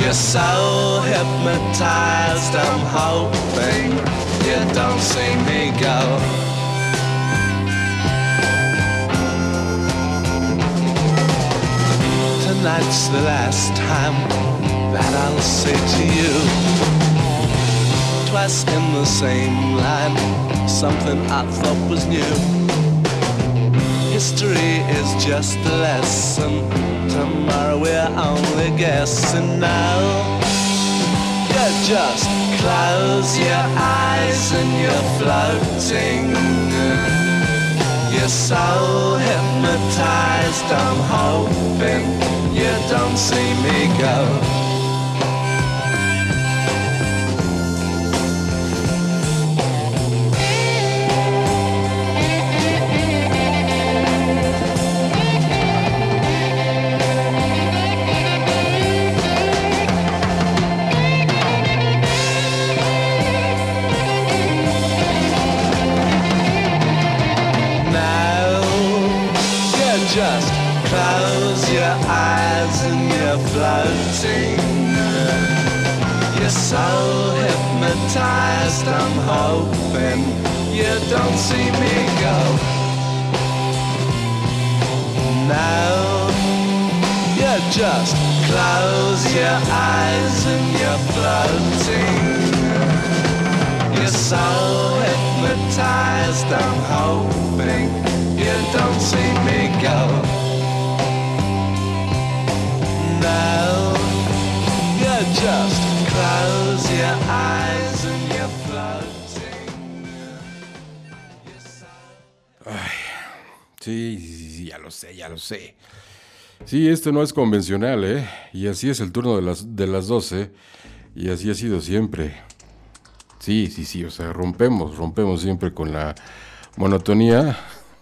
You're so hypnotized, I'm hoping you don't see me go. Tonight's the last time that I'll say to you. Twice in the same line, something I thought was new. History is just a lesson. Tomorrow we're only guessing now. You just close your eyes and you're floating. You're so hypnotized, I'm hoping you don't see me go. Sé. Sí, esto no es convencional, ¿eh? Y así es el turno de las, de las 12. Y así ha sido siempre. Sí, sí, sí, o sea, rompemos, rompemos siempre con la monotonía.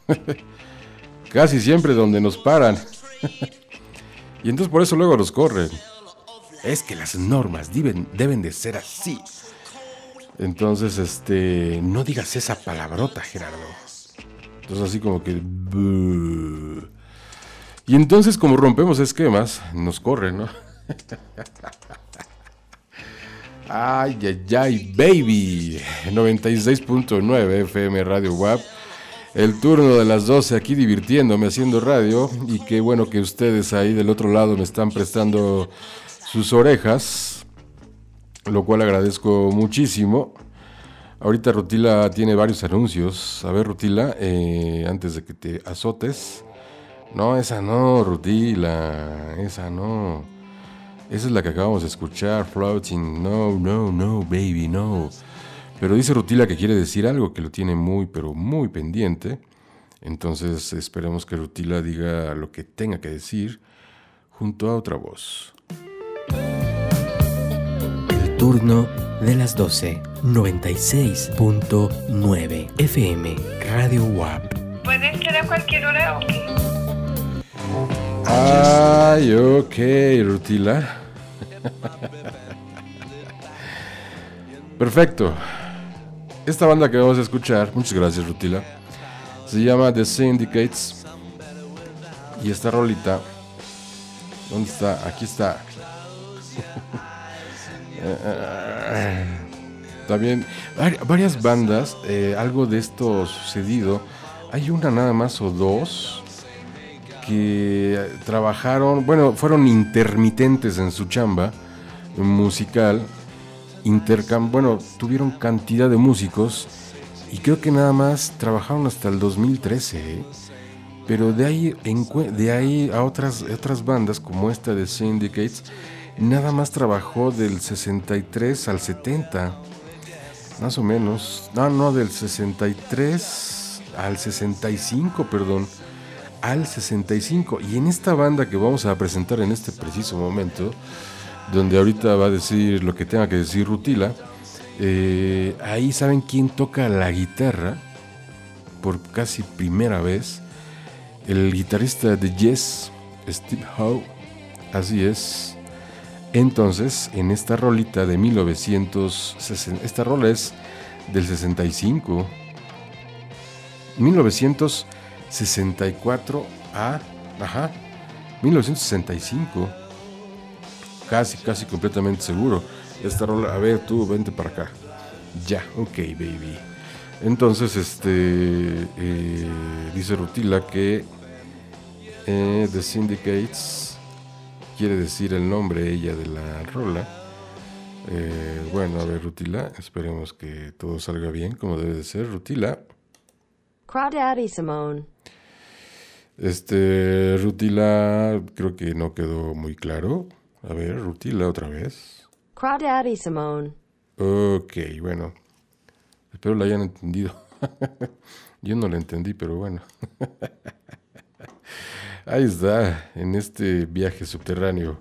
Casi siempre donde nos paran. y entonces por eso luego nos corren. Es que las normas deben, deben de ser así. Entonces, este, no digas esa palabrota, Gerardo. Entonces así como que... "Buh". Y entonces como rompemos esquemas, nos corren, ¿no? Ay, ay, ay, baby. 96.9 FM Radio WAP. El turno de las 12 aquí divirtiéndome haciendo radio. Y qué bueno que ustedes ahí del otro lado me están prestando sus orejas. Lo cual agradezco muchísimo. Ahorita Rutila tiene varios anuncios. A ver, Rutila, eh, antes de que te azotes. No, esa no, Rutila. Esa no. Esa es la que acabamos de escuchar, Floating. No, no, no, baby, no. Pero dice Rutila que quiere decir algo que lo tiene muy, pero muy pendiente. Entonces esperemos que Rutila diga lo que tenga que decir junto a otra voz. El turno de las 12. 96.9 FM Radio WAP. ¿Puede ser a cualquier hora o qué? Ay, ok, Rutila. Perfecto. Esta banda que vamos a escuchar, muchas gracias Rutila, se llama The Syndicates. Y esta rolita, ¿dónde está? Aquí está. También vari- varias bandas, eh, algo de esto sucedido. Hay una nada más o dos que trabajaron, bueno, fueron intermitentes en su chamba musical. Intercam, bueno, tuvieron cantidad de músicos y creo que nada más trabajaron hasta el 2013. ¿eh? Pero de ahí, de ahí a otras, otras bandas como esta de Syndicates, nada más trabajó del 63 al 70. Más o menos. No, no, del 63 al 65, perdón. Al 65. Y en esta banda que vamos a presentar en este preciso momento, donde ahorita va a decir lo que tenga que decir Rutila, eh, ahí saben quién toca la guitarra por casi primera vez. El guitarrista de Yes, Steve Howe. Así es. Entonces, en esta rolita de 1960, esta rola es del 65, 1964 a, ajá, 1965, casi, casi completamente seguro. Esta rola, a ver, tú, vente para acá. Ya, ok, baby. Entonces, este, eh, dice Rutila que eh, The Syndicates quiere decir el nombre ella de la rola. Eh, bueno, a ver, Rutila, esperemos que todo salga bien como debe de ser. Rutila, Crawdaddy Simone. este, Rutila, creo que no quedó muy claro. A ver, Rutila otra vez. Crawdaddy Simone. Ok, bueno. Espero la hayan entendido. Yo no la entendí, pero bueno. Ahí está, en este viaje subterráneo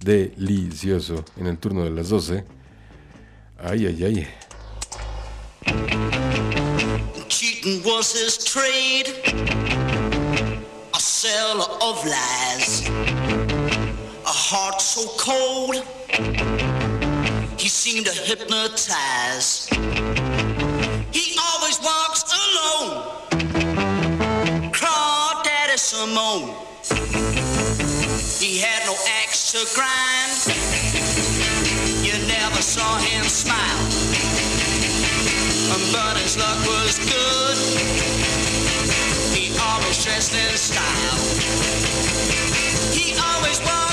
delicioso, en el turno de las 12. Ay, ay, ay. Cheating was his trade, a seller of lies, a heart so cold, he seemed to hypnotize. He always walks alone, Crawdaddy Simone. He had no axe to grind, you never saw him smile. But his luck was good. He always dressed in style. He always walks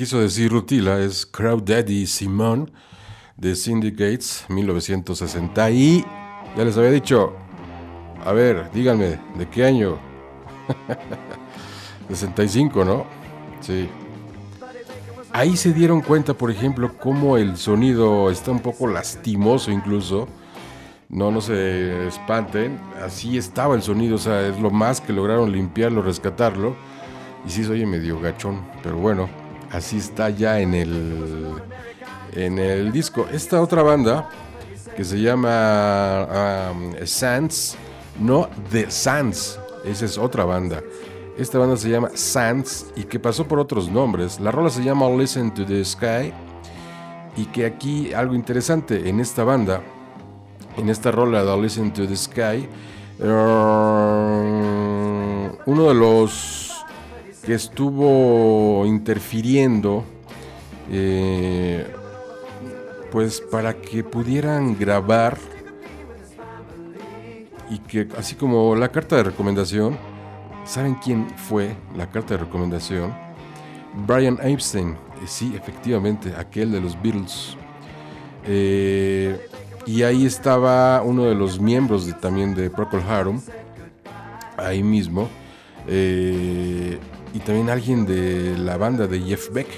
quiso decir Rutila es Crowd Daddy Simone de Syndicates 1960 y ya les había dicho, a ver, díganme, ¿de qué año? 65, ¿no? Sí. Ahí se dieron cuenta, por ejemplo, cómo el sonido está un poco lastimoso incluso. No, no se espanten. Así estaba el sonido, o sea, es lo más que lograron limpiarlo, rescatarlo. Y sí se oye medio gachón, pero bueno, así está ya en el, en el disco. Esta otra banda que se llama um, Sands, no The Sands, esa es otra banda. Esta banda se llama Sands y que pasó por otros nombres. La rola se llama Listen to the Sky y que aquí algo interesante en esta banda, en esta rola de Listen to the Sky, eh, uno de los estuvo interfiriendo, eh, pues para que pudieran grabar y que así como la carta de recomendación, ¿saben quién fue la carta de recomendación? Brian Epstein, Eh, sí, efectivamente, aquel de los Beatles. Eh, y ahí estaba uno de los miembros de, también de Procol Harum, ahí mismo, eh, y también alguien de la banda de Jeff Beck.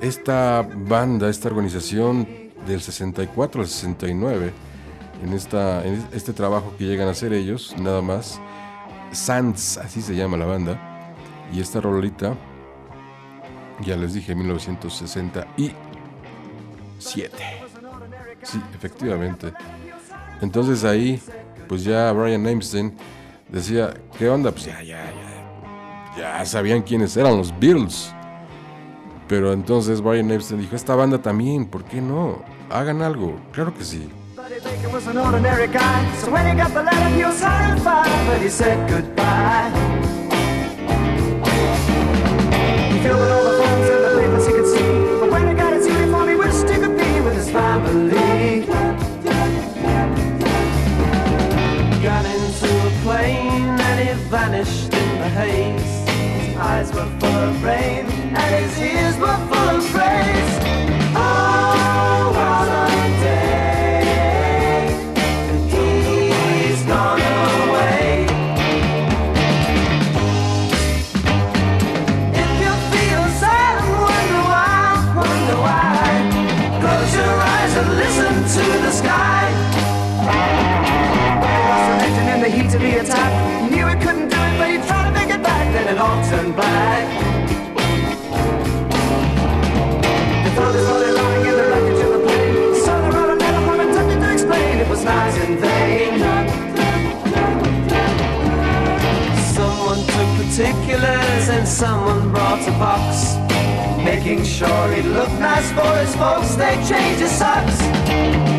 Esta banda, esta organización del 64 al 69, en, esta, este trabajo que llegan a hacer ellos, nada más, Sands, así se llama la banda, y esta rolita, ya les dije, 1967. Sí, efectivamente. Entonces ahí, pues ya Brian Epstein decía, ¿qué onda? Pues ya, ya, ya, ya sabían quiénes eran los Beatles. Pero entonces Brian Epstein dijo, esta banda también, ¿por qué no? Hagan algo. Claro que sí. Full and his ears were full of praise. And someone brought a box. Making sure he looked nice for his folks, they changed his socks.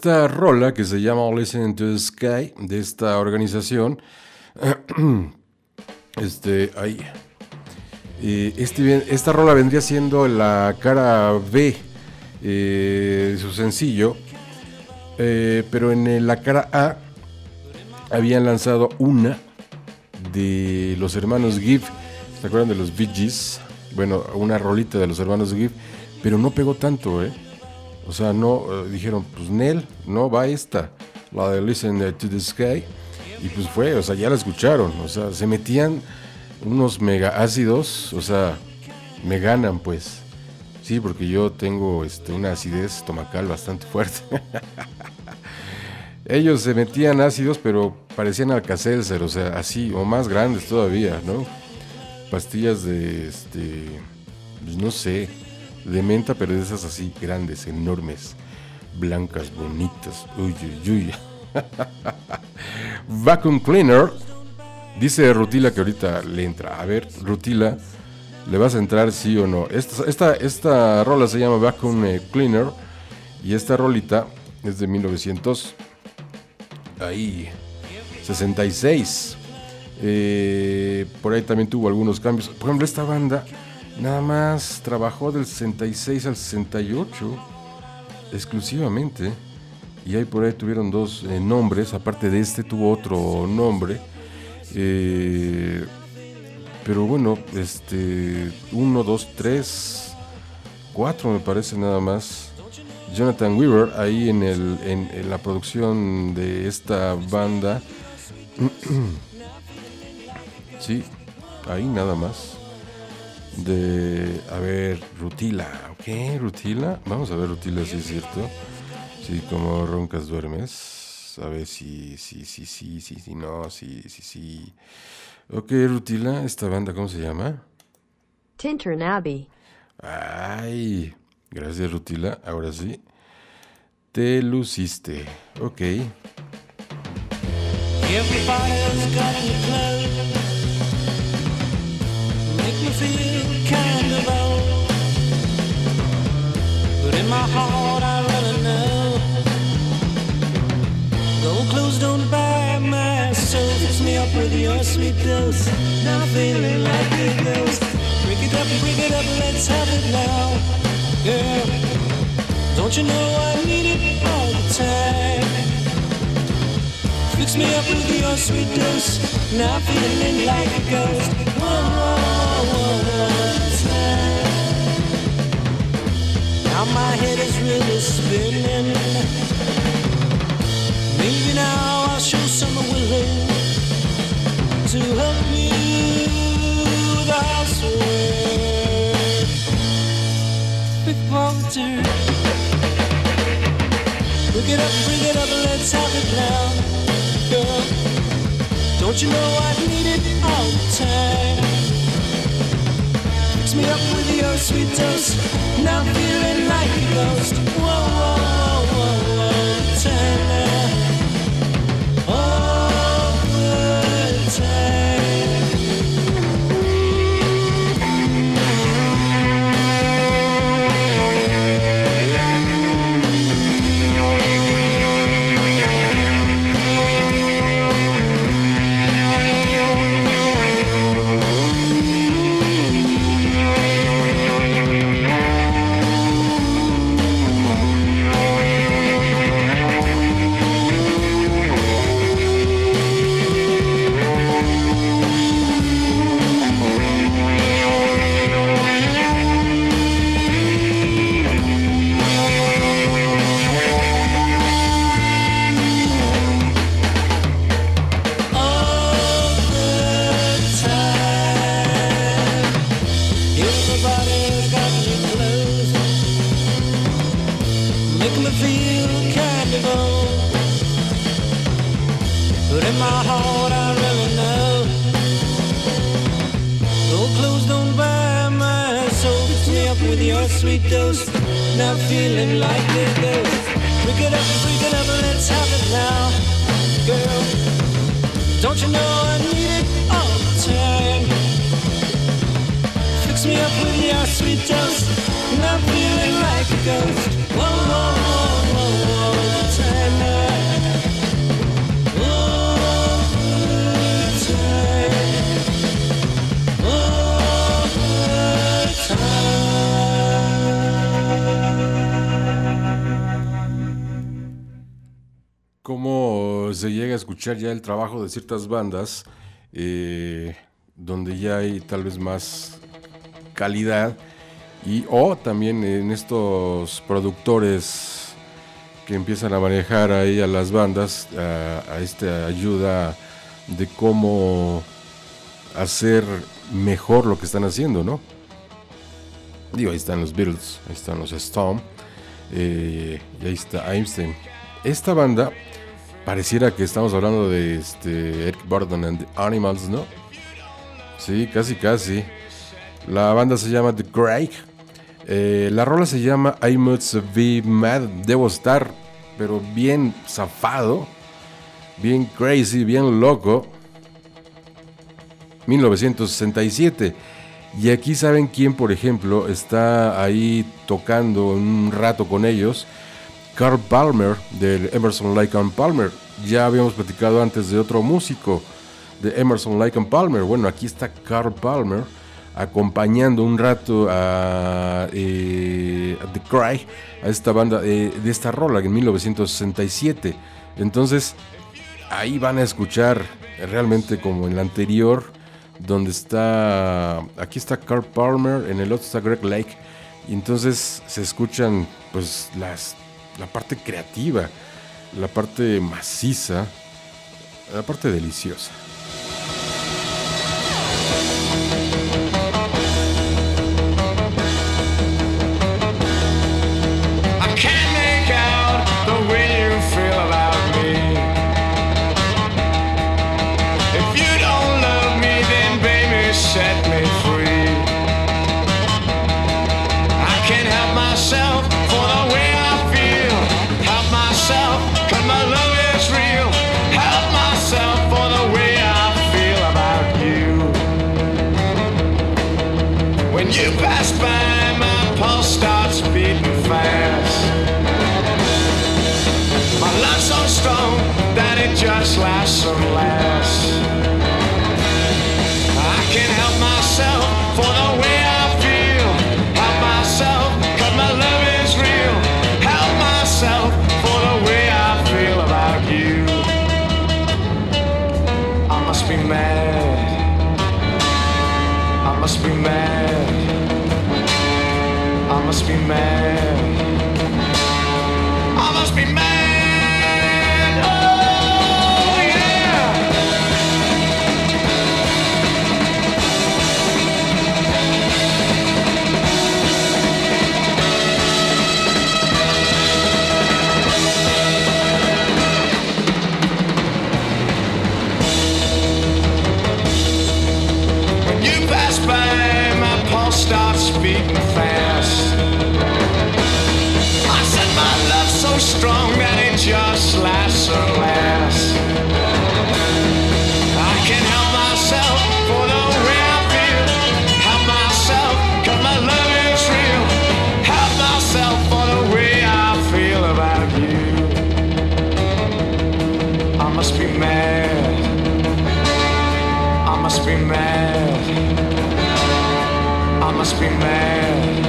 Esta rola que se llama Listen to the Sky de esta organización, este, ahí, eh, este esta rola vendría siendo la cara B eh, de su sencillo, eh, pero en eh, la cara A habían lanzado una de los hermanos Gibb, ¿se acuerdan de los Bee Gees? Bueno, una rolita de los hermanos Gibb, pero no pegó tanto, ¿eh? O sea, no, eh, dijeron, No, va esta, la de Listen to the Sky, y pues fue, o sea, ya la escucharon, o sea, se metían unos mega ácidos, o sea, me ganan pues. Sí, porque yo tengo este, una acidez estomacal bastante fuerte. Ellos se metían ácidos, pero parecían alcacelser, o sea, así, o más grandes todavía, ¿no? Pastillas de, este, pues no sé, de menta, pero de esas así grandes, enormes, blancas, bonitas. Uy, uy, uy. Vacuum Cleaner. Dice Rutila que ahorita le entra. A ver, Rutila, ¿le vas a entrar sí o no? Esta, esta, esta rola se llama Vacuum eh, Cleaner. Y esta rolita es de 1900. Ahí. 66. Eh, por ahí también tuvo algunos cambios. Por ejemplo, esta banda nada más trabajó del 66 al 68 exclusivamente. Y ahí por ahí tuvieron dos eh, nombres. Aparte de este tuvo otro nombre. Eh, pero bueno, este, uno, dos, tres, cuatro me parece nada más. Jonathan Weaver ahí en, el, en, en la producción de esta banda. sí, ahí nada más. De, a ver, Rutila, ¿ok? Rutila, vamos a ver Rutila si es cierto. Sí, como roncas duermes. A ver si, si, si, sí, sí, sí, no, sí, sí, sí. Ok, Rutila, esta banda, ¿cómo se llama? Tintern Abbey. Ay, gracias Rutila, ahora sí. Te luciste, ok. Everybody's got any clothes. Make me feel my heart, I really know. Gold clothes don't buy my soul. Fix me up with your sweet dose. Now I'm feeling like a ghost. Break it up, break it up, let's have it now. Girl, don't you know I need it all the time? Fix me up with your sweet dose. Now I'm feeling like a ghost. One more time. Now my head is really spinning. Maybe now I'll show some willing to help you with the housework. Walter. Bring it up, bring it up, let's have it now girl. Don't you know I need it all the time? Fix me up with your sweet dose. Now feeling like a ghost. Whoa, whoa, feeling like a ghost. Break it up, break it up, let's have it now, girl. Don't you know I need it all the time? Fix me up with your sweet dose, and I'm feeling like a ghost. Cómo se llega a escuchar ya el trabajo de ciertas bandas eh, donde ya hay tal vez más calidad y o también en estos productores que empiezan a manejar ahí a las bandas a, esta ayuda de cómo hacer mejor lo que están haciendo, ¿no? Digo, ahí están los Beatles, ahí están los Storm, eh, y ahí está Einstein. Esta banda pareciera que estamos hablando de este Eric Burdon and the Animals, ¿no? Sí, casi, casi. La banda se llama The Craig. Eh, la rola se llama I Must Be Mad. Debo estar, pero bien zafado, bien crazy, bien loco. 1967. Y aquí saben quién, por ejemplo, está ahí tocando un rato con ellos. Carl Palmer del Emerson Lake and Palmer. Ya habíamos platicado antes de otro músico de Emerson Lake and Palmer. Bueno, aquí está Carl Palmer acompañando un rato a, eh, The Cry, a esta banda eh, de esta rola en 1967. Entonces, ahí van a escuchar realmente como en la anterior, donde está, aquí está Carl Palmer, en el otro está Greg Lake, y entonces se escuchan pues las, la parte creativa, la parte maciza, la parte deliciosa. I must be mad. I must be mad.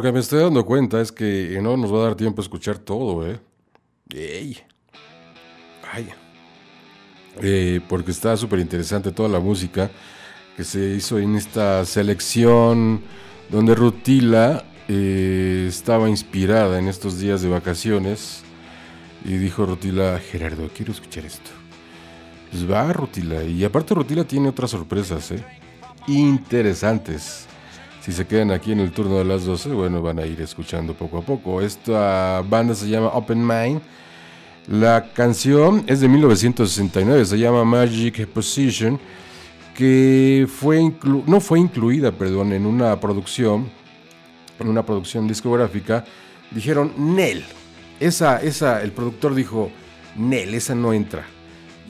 Lo que me estoy dando cuenta es que no nos va a dar tiempo a escuchar todo, ¿eh? ¡Ey! ¡Ay! Eh, porque está súper interesante toda la música que se hizo en esta selección donde Rutila eh, estaba inspirada en estos días de vacaciones y dijo Rutila, Gerardo, quiero escuchar esto. Pues va Rutila, y aparte Rutila tiene otras sorpresas, ¿eh? Interesantes. Si se quedan aquí en el turno de las 12, bueno, van a ir escuchando poco a poco. Esta banda se llama Open Mind. La canción es de 1969, se llama Magic Position, que fue no fue incluida, perdón, en una producción, en una producción discográfica. Dijeron, Nel, esa, esa, el productor dijo, Nel, esa no entra.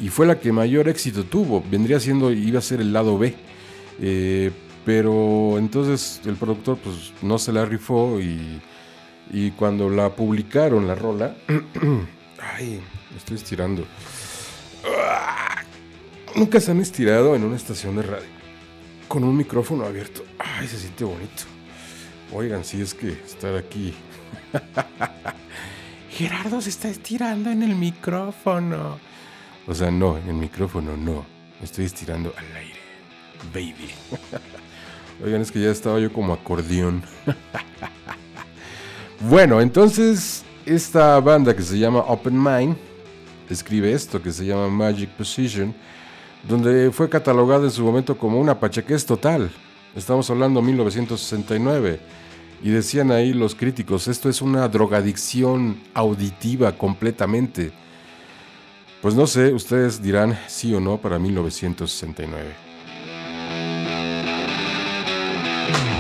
Y fue la que mayor éxito tuvo, vendría siendo, iba a ser el lado B. Eh, pero entonces el productor pues no se la rifó y, y cuando la publicaron la rola, ay, me estoy estirando. Ah, Nunca se han estirado en una estación de radio con un micrófono abierto. Ay, se siente bonito. Oigan, si es que estar aquí. Gerardo se está estirando en el micrófono. O sea, no, en el micrófono no. Me estoy estirando al aire. Baby. Oigan, es que ya estaba yo como acordeón. bueno, entonces, esta banda que se llama Open Mind escribe esto que se llama Magic Position, donde fue catalogada en su momento como una pachequez total. Estamos hablando de 1969. Y decían ahí los críticos, esto es una drogadicción auditiva completamente. Pues no sé, ustedes dirán sí o no para 1969. Take a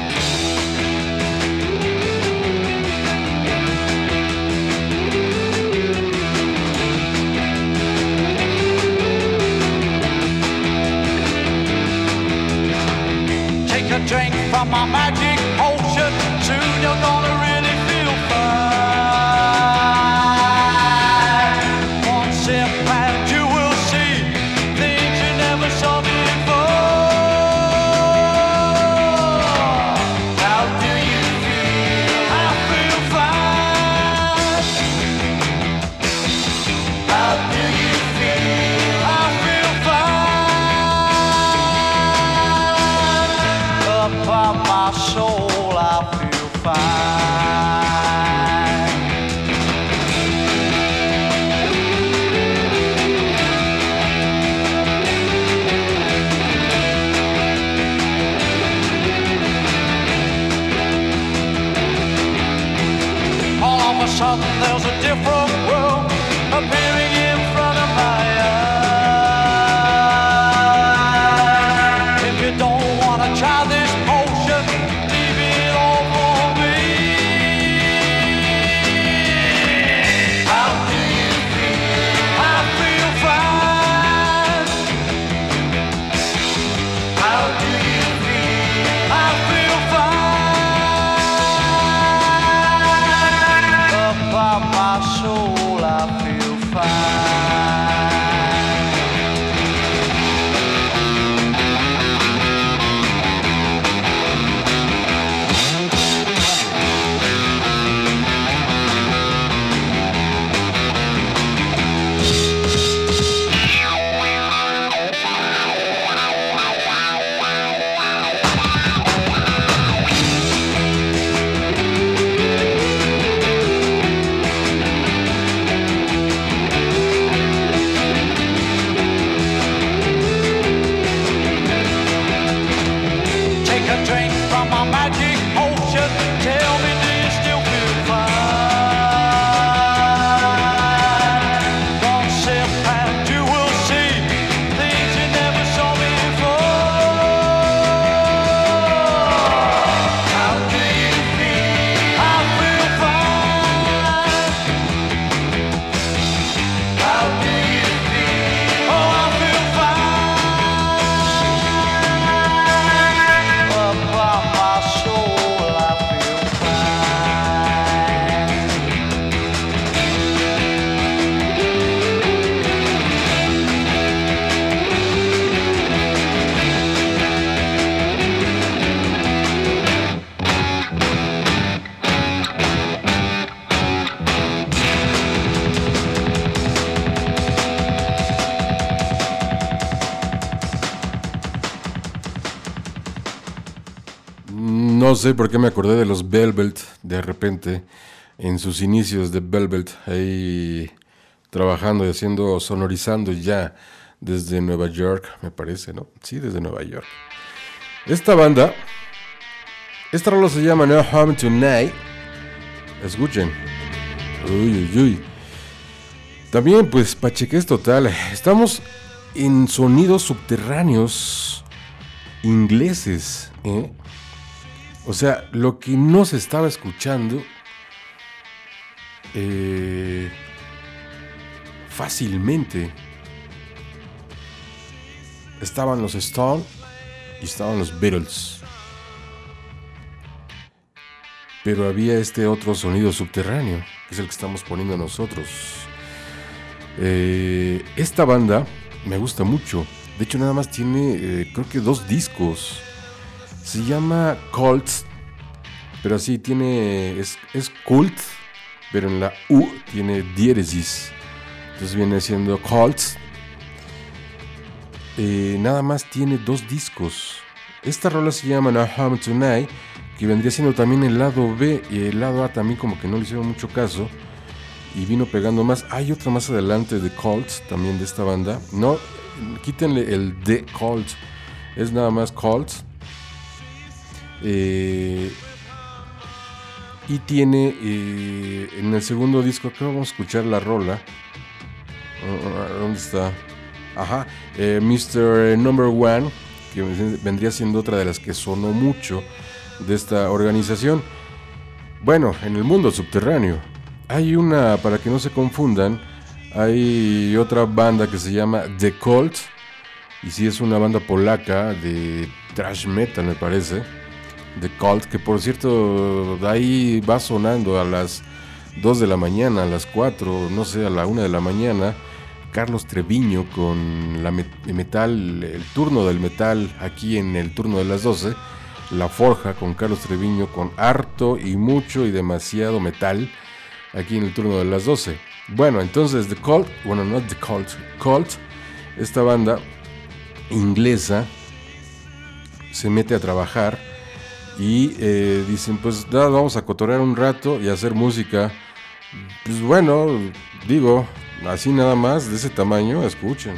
sé por qué me acordé de los Velvet de repente, en sus inicios de Velvet, ahí trabajando y haciendo, sonorizando ya desde Nueva York, me parece, ¿no? Sí, desde Nueva York. Esta banda, esta rola se llama No Home Tonight. Escuchen. Uy, uy, uy. También, pues, pacheques total. Estamos en sonidos subterráneos ingleses, ¿eh? O sea, lo que no se estaba escuchando eh, fácilmente estaban los Stone y estaban los Beatles. Pero había este otro sonido subterráneo, que es el que estamos poniendo nosotros. Eh, esta banda me gusta mucho. De hecho, nada más tiene, eh, creo que dos discos. Se llama Cult, pero así tiene, es, Cult, pero en la U tiene diéresis. Entonces viene siendo Cult. Eh, nada más tiene dos discos. Esta rola se llama No Home Tonight, que vendría siendo también el lado B y el lado A también como que no le hicieron mucho caso y vino pegando más. Hay otra más adelante de Colts, también de esta banda. No, quítenle el de Colts, es nada más Colts. Eh, y tiene eh, en el segundo disco, acá vamos a escuchar la rola. Ah, ¿Dónde está? Ajá, eh, Mr. Number One, que vendría siendo otra de las que sonó mucho de esta organización. Bueno, en el mundo subterráneo. Hay una, para que no se confundan, hay otra banda que se llama The Cult. Y sí es una banda polaca de thrash metal, me parece. The Cult, que por cierto, ahí va sonando a las 2 de la mañana, a las 4, no sé, a la 1 de la mañana. Carlos Treviño con la met- metal, el turno del metal aquí en el turno de las 12. La Forja con Carlos Treviño con harto y mucho y demasiado metal aquí en el turno de las 12. Bueno, entonces The Cult, bueno, no The Cult, Cult, esta banda inglesa se mete a trabajar y eh, dicen, pues nada, vamos a cotorear un rato y hacer música. Pues bueno, digo, así nada más, de ese tamaño, escuchen.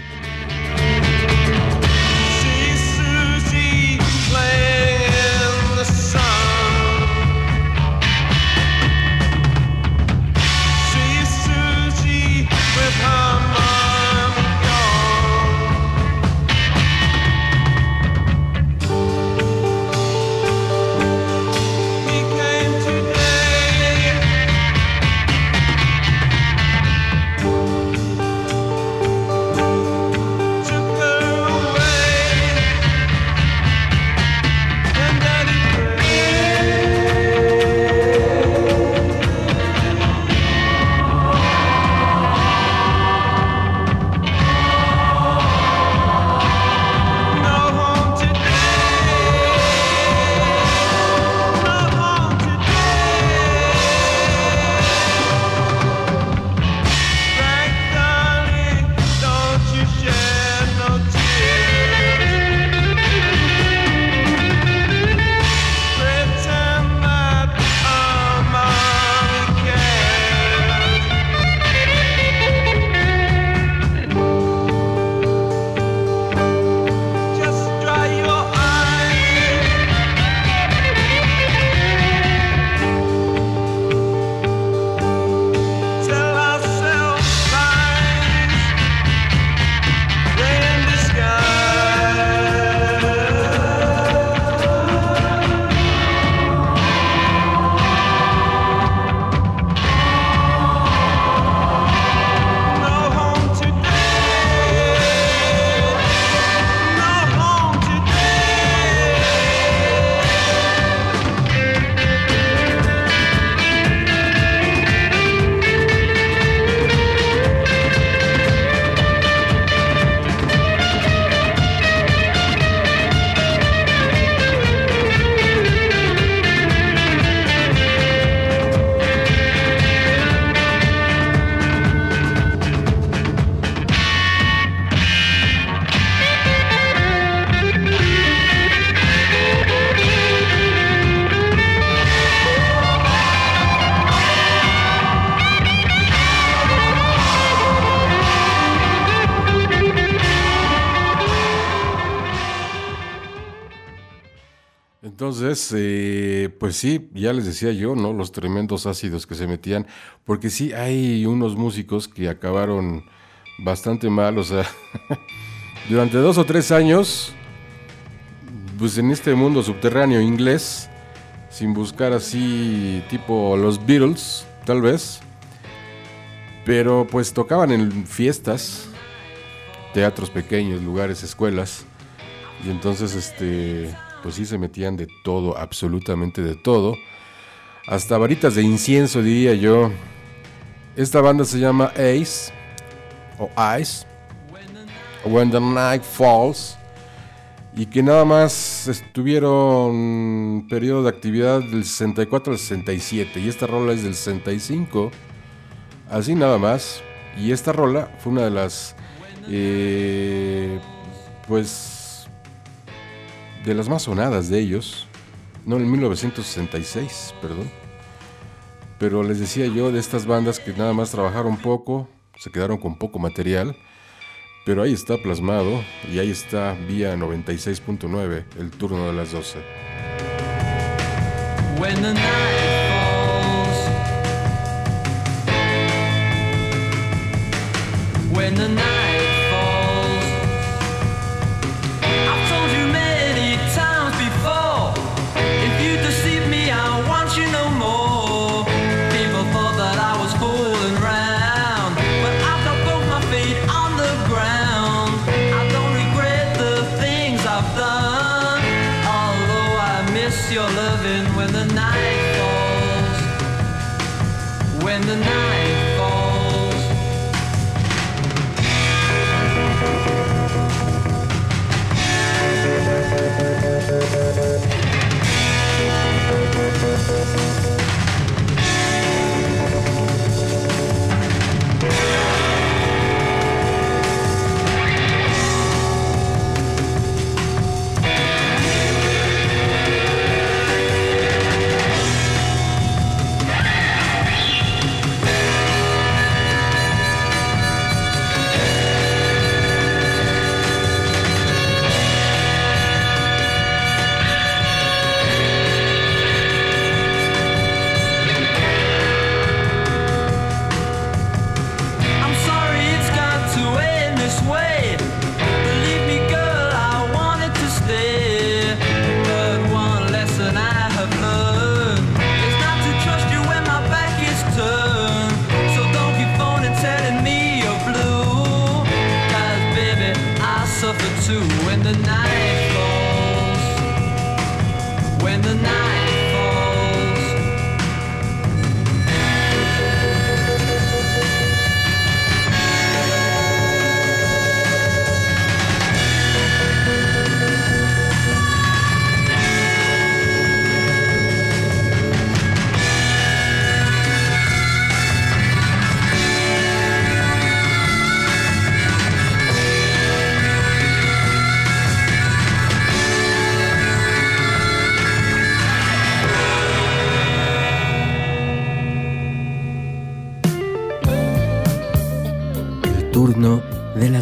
Entonces, eh, pues sí, ya les decía yo, ¿no? Los tremendos ácidos que se metían, porque sí hay unos músicos que acabaron bastante mal, o sea, durante dos o tres años, pues en este mundo subterráneo inglés, sin buscar así tipo los Beatles, tal vez, pero pues tocaban en fiestas, teatros pequeños, lugares, escuelas, Y entonces, este, pues sí se metían de todo, absolutamente de todo. Hasta varitas de incienso, diría yo. Esta banda se llama Ace, o Ice, When the Night Falls, y que nada más estuvieron periodo de actividad del 64 al 67, y esta rola es del 65, así nada más. Y esta rola fue una de las, eh, pues, de las más sonadas de ellos, no en 1966, perdón. Pero les decía yo de estas bandas que nada más trabajaron poco, se quedaron con poco material, pero ahí está plasmado y ahí está vía 96.9, el turno de las 12. When the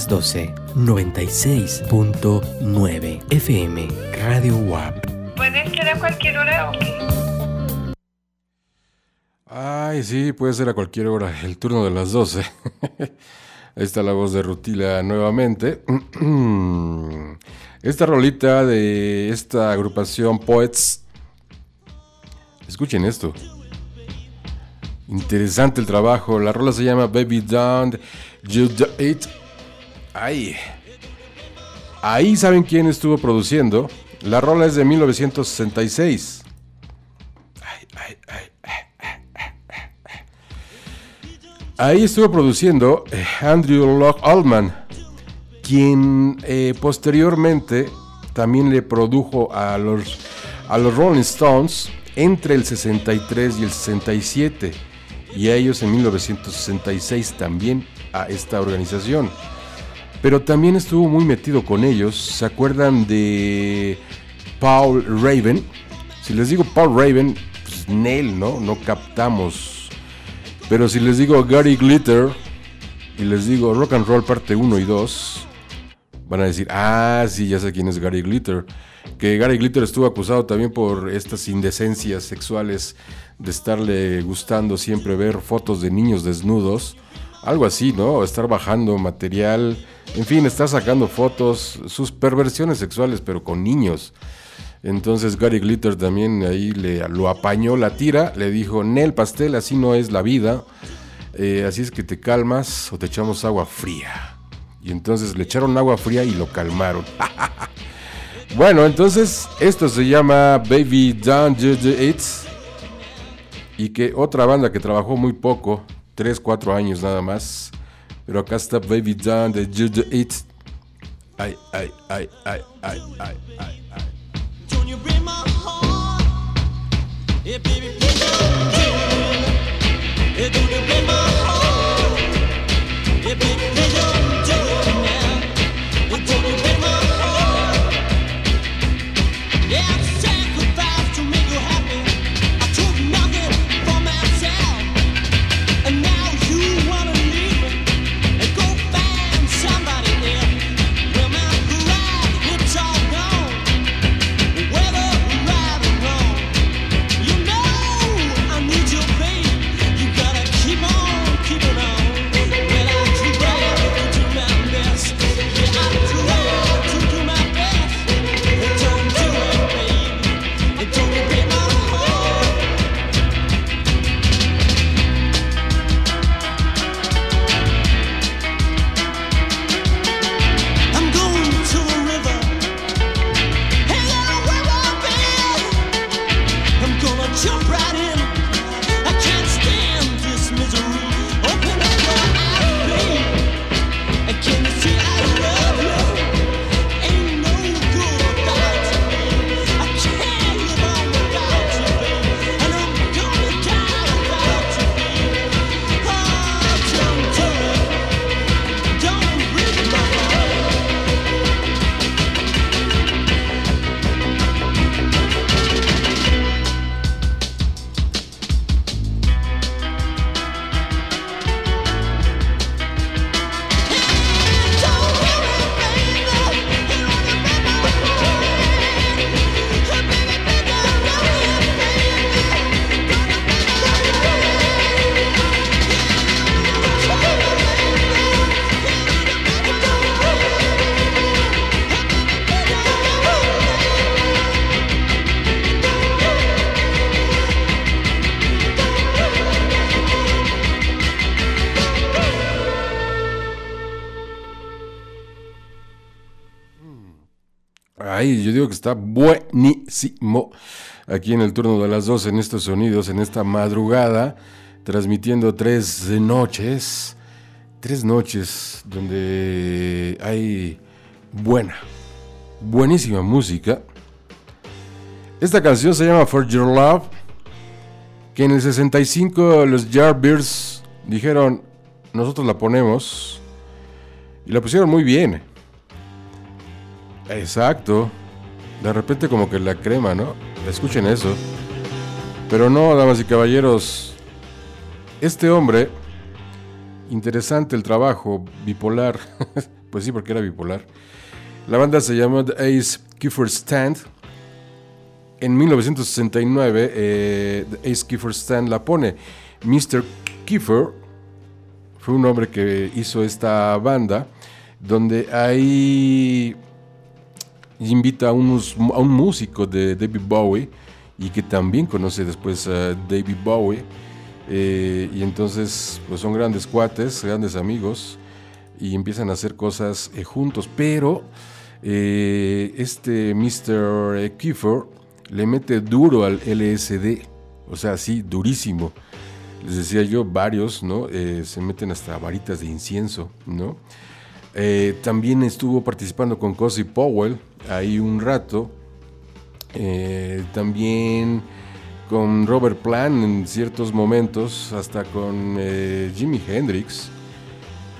las 12. 96.9 FM. Radio WAP. ¿Puede ser a cualquier hora o qué? Ay, sí, puede ser a cualquier hora, el turno de las 12. Ahí está la voz de Rutila nuevamente. Esta rolita de esta agrupación Poets. Escuchen esto. Interesante el trabajo. La rola se llama Baby Don't You Do It. Ahí. Ahí saben quién estuvo produciendo. La rola es de 1966. Ay, ay, ay. Ahí estuvo produciendo eh, Andrew Locke Altman, quien eh, posteriormente también le produjo a los, a los Rolling Stones entre el 63 y el 67, y a ellos en 1966 también a esta organización. Pero también estuvo muy metido con ellos. ¿Se acuerdan de Paul Raven? Si les digo Paul Raven, pues Nel, ¿no? No captamos pero si les digo Gary Glitter y les digo Rock and Roll parte 1 y 2, van a decir, ah, sí, ya sé quién es Gary Glitter. Que Gary Glitter estuvo acusado también por estas indecencias sexuales de estarle gustando siempre ver fotos de niños desnudos. Algo así, ¿no? Estar bajando material, en fin, estar sacando fotos, sus perversiones sexuales, pero con niños. Entonces Gary Glitter también ahí le, lo apañó la tira, le dijo, Nel pastel, así no es la vida, eh, así es que te calmas o te echamos agua fría. Y entonces le echaron agua fría y lo calmaron. Bueno, entonces esto se llama Baby Don't Do Do It. Y que otra banda que trabajó muy poco, 3, 4 años nada más. Pero acá está Baby Don't Do Do It. Ay, ay, ay, ay, ay, ay, ay, ay. Don't you break my heart? Yeah, baby, please don't do it. Yeah, don't you break my heart? Yeah, baby, Ay, yo digo que está buenísimo aquí en el turno de las 12 en estos sonidos, en esta madrugada, transmitiendo tres noches, tres noches donde hay buena, buenísima música. Esta canción se llama For Your Love, que en el 65 los Yardbirds dijeron, nosotros la ponemos, y la pusieron muy bien. Exacto. De repente como que la crema, ¿no? Escuchen eso. Pero no, damas y caballeros. Este hombre, interesante el trabajo, bipolar. pues sí, porque era bipolar. La banda se llamó The Ace Kiefer Stand. En 1969, eh, The Ace Kiefer Stand la pone. Mr. Kiefer fue un hombre que hizo esta banda, donde hay invita a, unos, a un músico de David Bowie y que también conoce después a David Bowie. eh, y entonces pues son grandes cuates, grandes amigos y empiezan a hacer cosas eh, juntos. Pero eh, este Mr. Kiefer le mete duro al LSD, o sea, sí, durísimo. Les decía yo, varios, ¿no? Se meten hasta varitas de incienso, ¿no? Eh, también estuvo participando con Cozy Powell ahí un rato. Eh, también con Robert Plant en ciertos momentos, hasta con eh, Jimi Hendrix,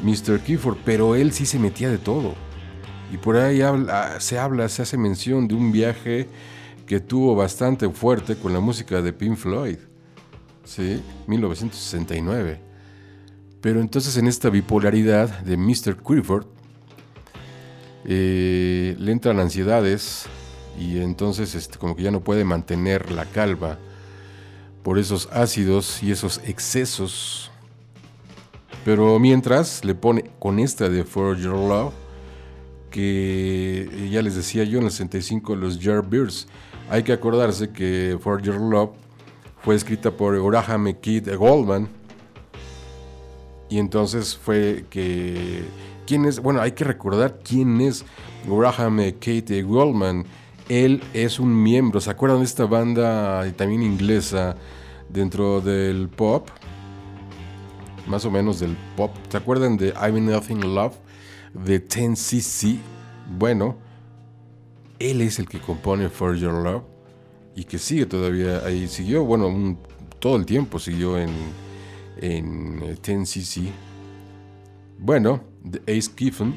Mr. Kiefer, pero él sí se metía de todo. Y por ahí se habla, se hace mención de un viaje que tuvo bastante fuerte con la música de Pink Floyd, ¿sí? 1969. Pero entonces en esta bipolaridad de Mr. Clifford eh, le entran ansiedades y entonces este, como que ya no puede mantener la calma por esos ácidos y esos excesos. Pero mientras le pone con esta de For Your Love, que ya les decía yo en el 65 los Yardbirds, hay que acordarse que For Your Love fue escrita por Graham Kid Goldman, Y entonces fue que... ¿Quién es? Bueno, hay que recordar quién es Graham eh, Kate Goldman. Él es un miembro, ¿se acuerdan de esta banda también inglesa dentro del pop? Más o menos del pop. ¿Se acuerdan de I'm Nothing Love de 10cc? Bueno, él es el que compone For Your Love y que sigue todavía ahí. Siguió, bueno, todo el tiempo siguió en, en eh, 10cc. Bueno, The Ace Kiffen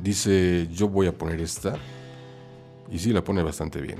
dice: Yo voy a poner esta. Y sí, la pone bastante bien.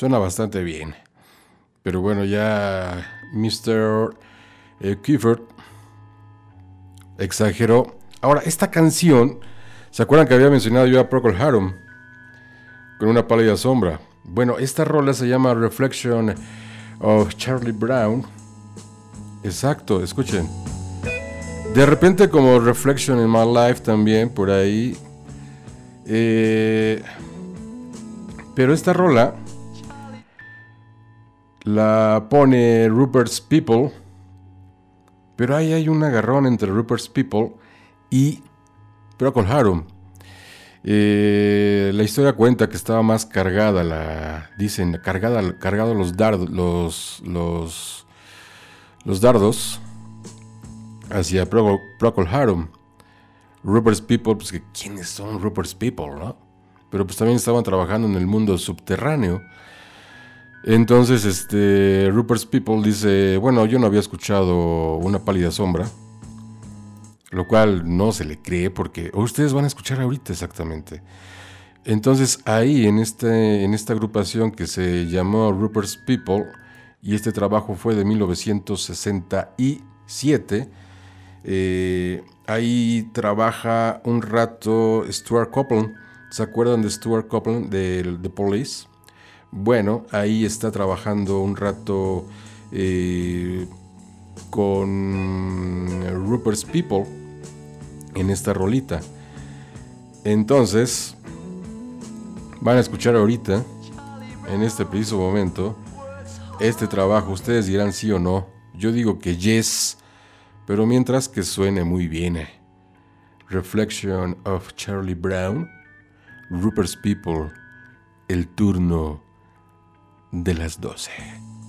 Suena bastante bien. Pero bueno, ya Mr. eh, Clifford exageró. Ahora, esta canción, ¿se acuerdan que había mencionado yo a Procol Harum? Con una pálida sombra. Bueno, esta rola se llama Reflection of Charlie Brown. Exacto, escuchen. De repente como Reflection in My Life también, por ahí. Eh, pero esta rola la pone Rupert's People. Pero ahí hay un agarrón entre Rupert's People y Procol Harum. Eh, la historia cuenta que estaba más cargada, la dicen, cargada, cargado los dardos, los, los, dardos hacia Procol, Procol Harum. Rupert's People, pues que quiénes son Rupert's People, ¿no? Pero pues también estaban trabajando en el mundo subterráneo. Entonces, este, Rupert's People dice, bueno, yo no había escuchado una pálida sombra, lo cual no se le cree porque ustedes van a escuchar ahorita exactamente. Entonces ahí en, este, en esta agrupación que se llamó Rupert's People y este trabajo fue de 1967, eh, ahí trabaja un rato Stuart Copeland. ¿Se acuerdan de Stuart Copeland de The Police? Bueno, ahí está trabajando un rato eh, con Rupert's People en esta rolita. Entonces, van a escuchar ahorita, en este preciso momento, este trabajo. Ustedes dirán sí o no. Yo digo que yes, pero mientras que suene muy bien. eh. Reflection of Charlie Brown, Rupert's People, el turno de las 12,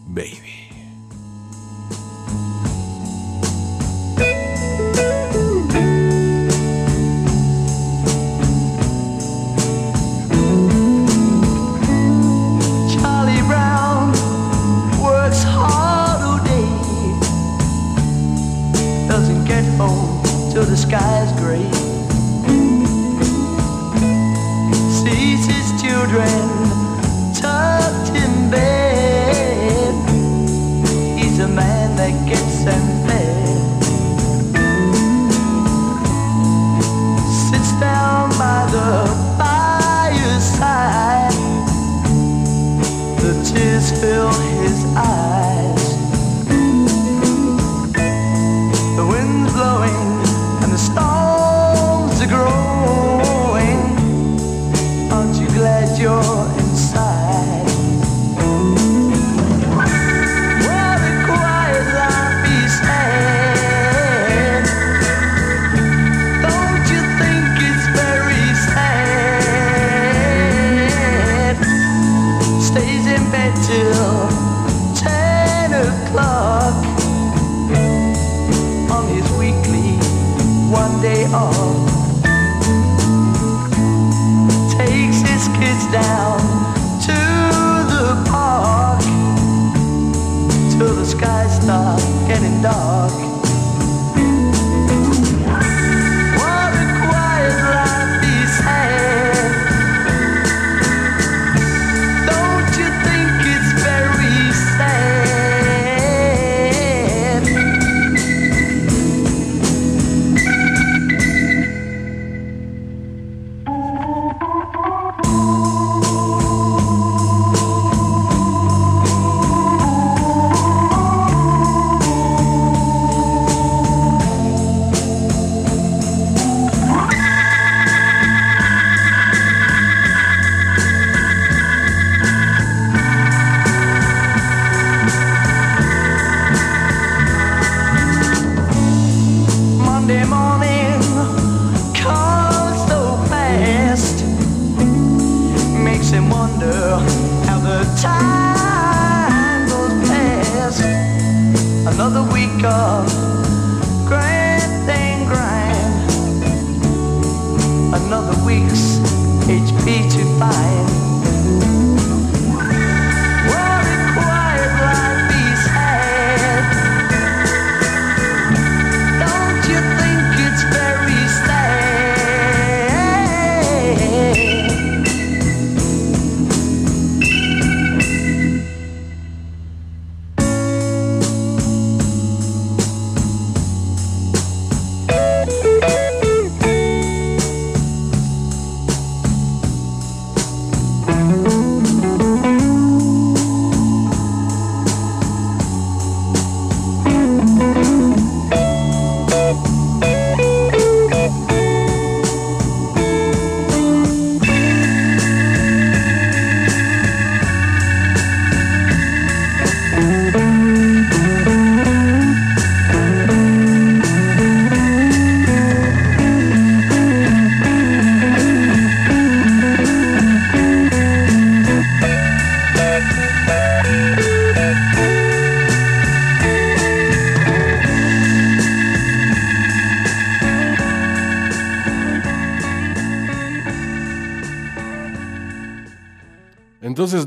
baby.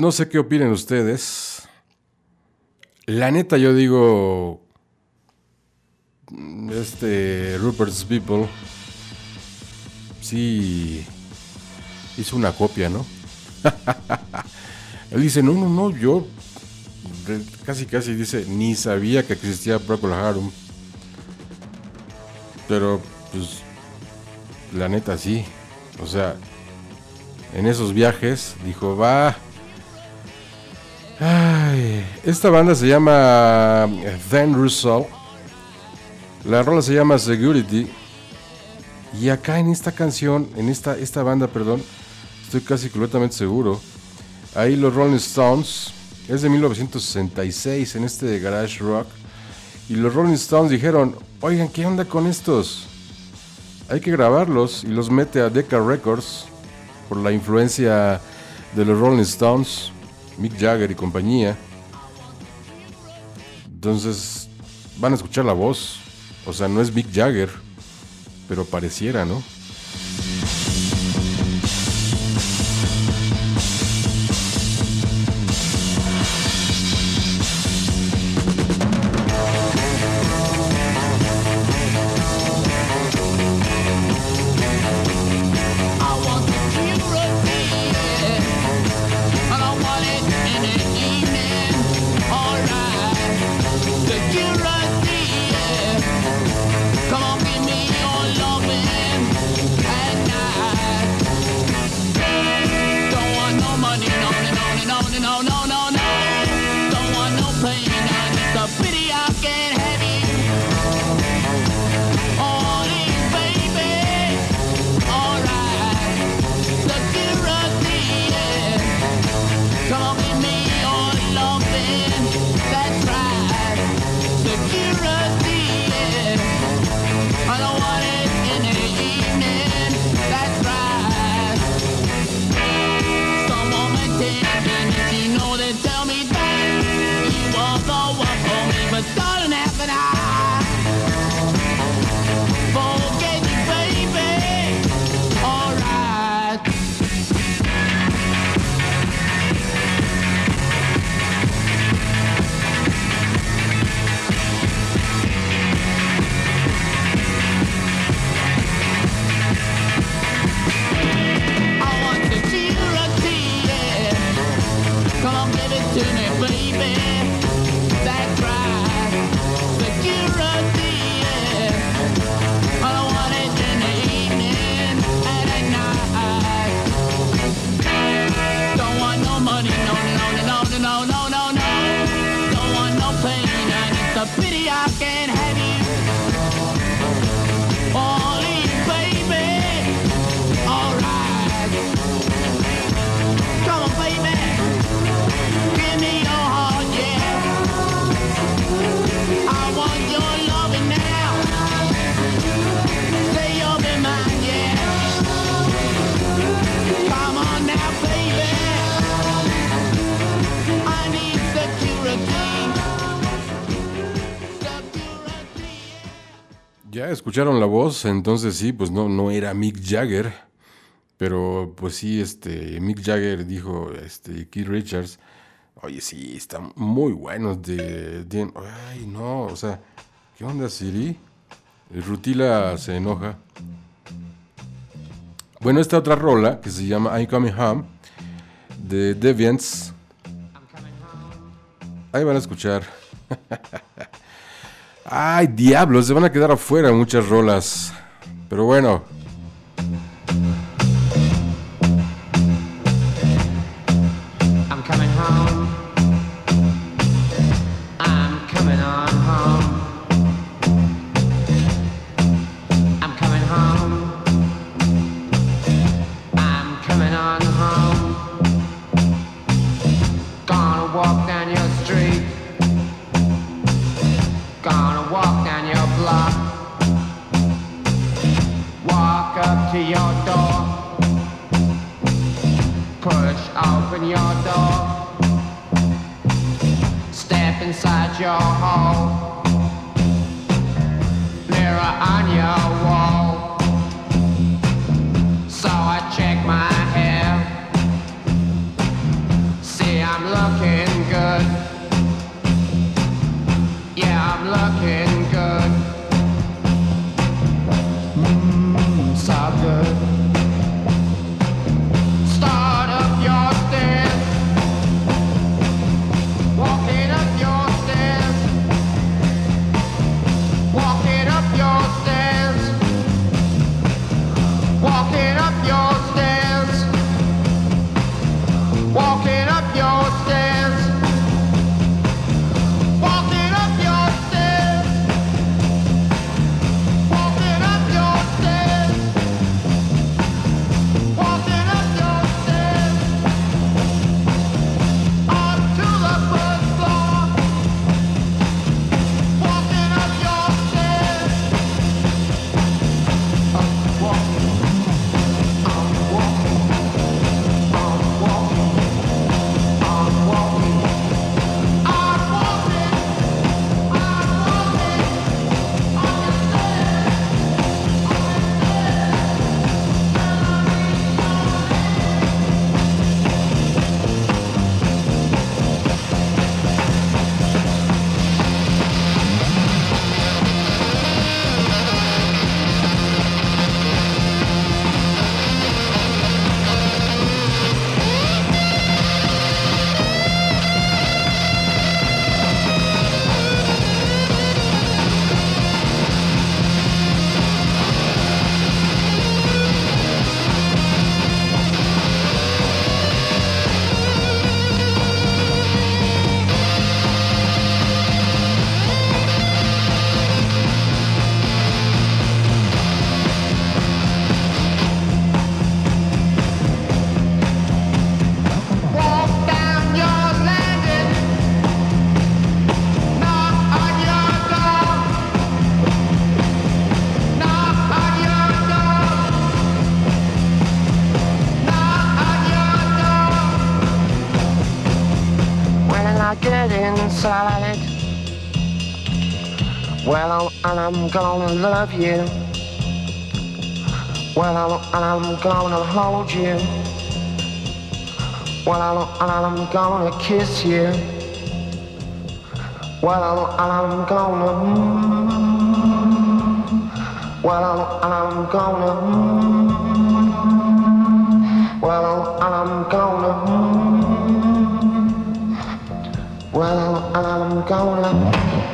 No sé qué opinen ustedes. La neta yo digo, este Rupert's People sí hizo una copia, ¿no? Él dice, no, no, no, yo casi casi dice, ni sabía que existía Procol Harum. Pero, pues, la neta sí. O sea, en esos viajes dijo, va. Esta banda se llama Then Russell. La rola se llama Security. Y acá en esta canción, en esta, esta banda, perdón, estoy casi completamente seguro. Ahí los Rolling Stones, es de 1966 en este Garage Rock. Y los Rolling Stones dijeron, oigan, ¿qué onda con estos? Hay que grabarlos y los mete a Decca Records por la influencia de los Rolling Stones, Mick Jagger y compañía. Entonces van a escuchar la voz. O sea, no es Mick Jagger, pero pareciera, ¿no? Ya escucharon la voz, entonces sí, pues no, no era Mick Jagger, pero pues sí, este, Mick Jagger dijo, este, Keith Richards, oye, sí, están muy buenos de, de- ay, no, o sea, ¿qué onda, Siri? Rutila se enoja. Bueno, esta otra rola, que se llama I'm Coming Home, de Deviants, ahí van a escuchar. Ay, diablos, se van a quedar afuera muchas rolas. Pero bueno. Love you. Well, and I'm gonna hold you. Well, and I'm gonna kiss you. Well, and I'm gonna. Well, I'm, and I'm gonna. Well, and I'm gonna. Well, and I'm gonna.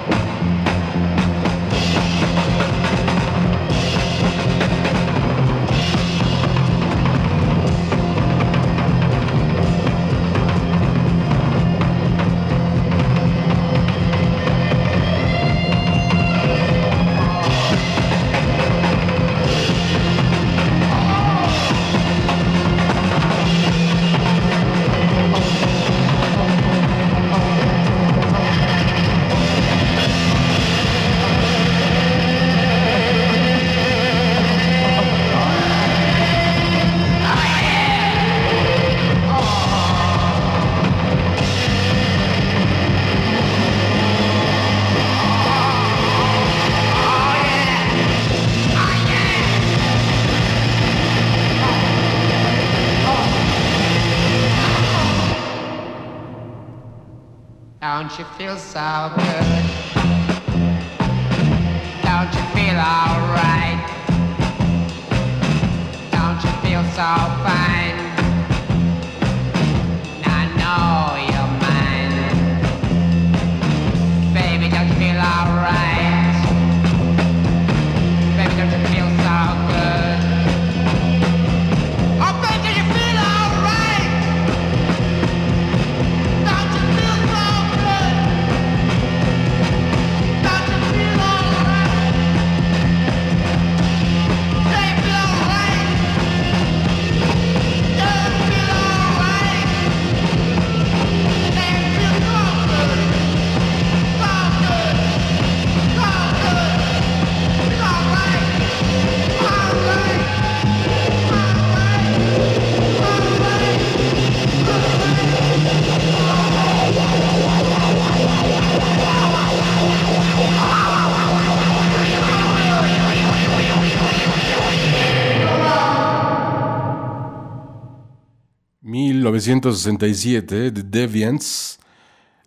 ...1967... The Deviants...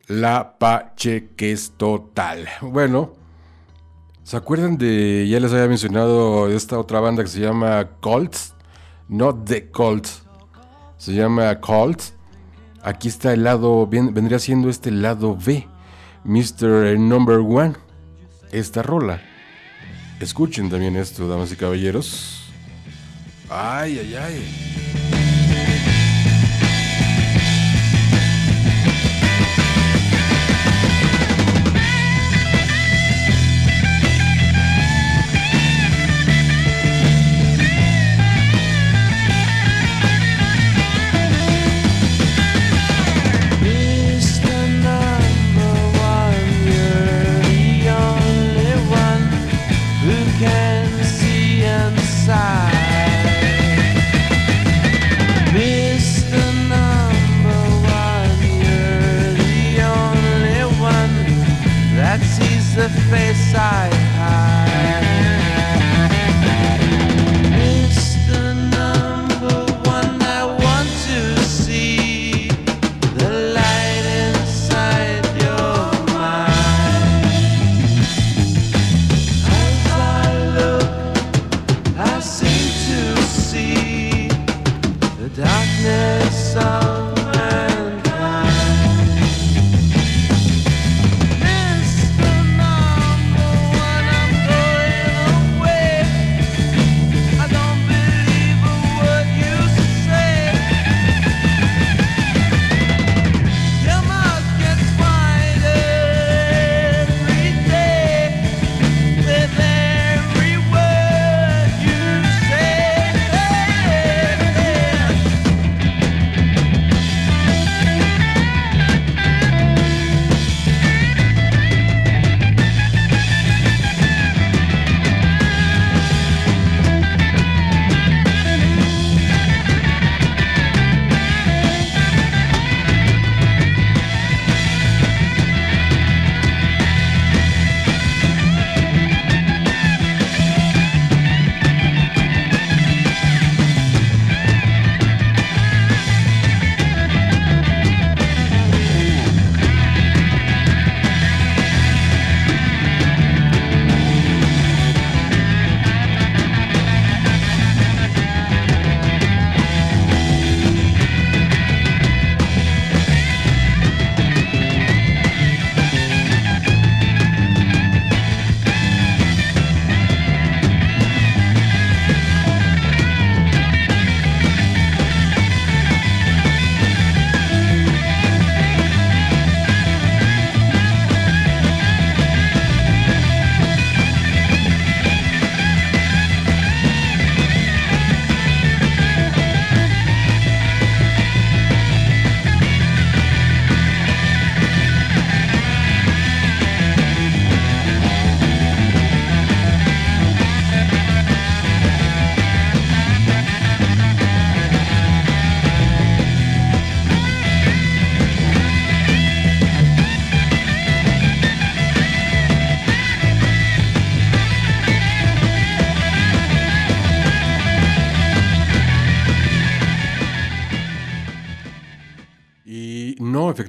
La Pache que es total. Bueno... ¿Se acuerdan de... Ya les había mencionado... Esta otra banda que se llama Cult? No The Cult. Se llama Cult. Aquí está el lado... vendría siendo este lado B. Mr. Number One. Esta rola. Escuchen también esto, damas y caballeros. Ay, ay, ay.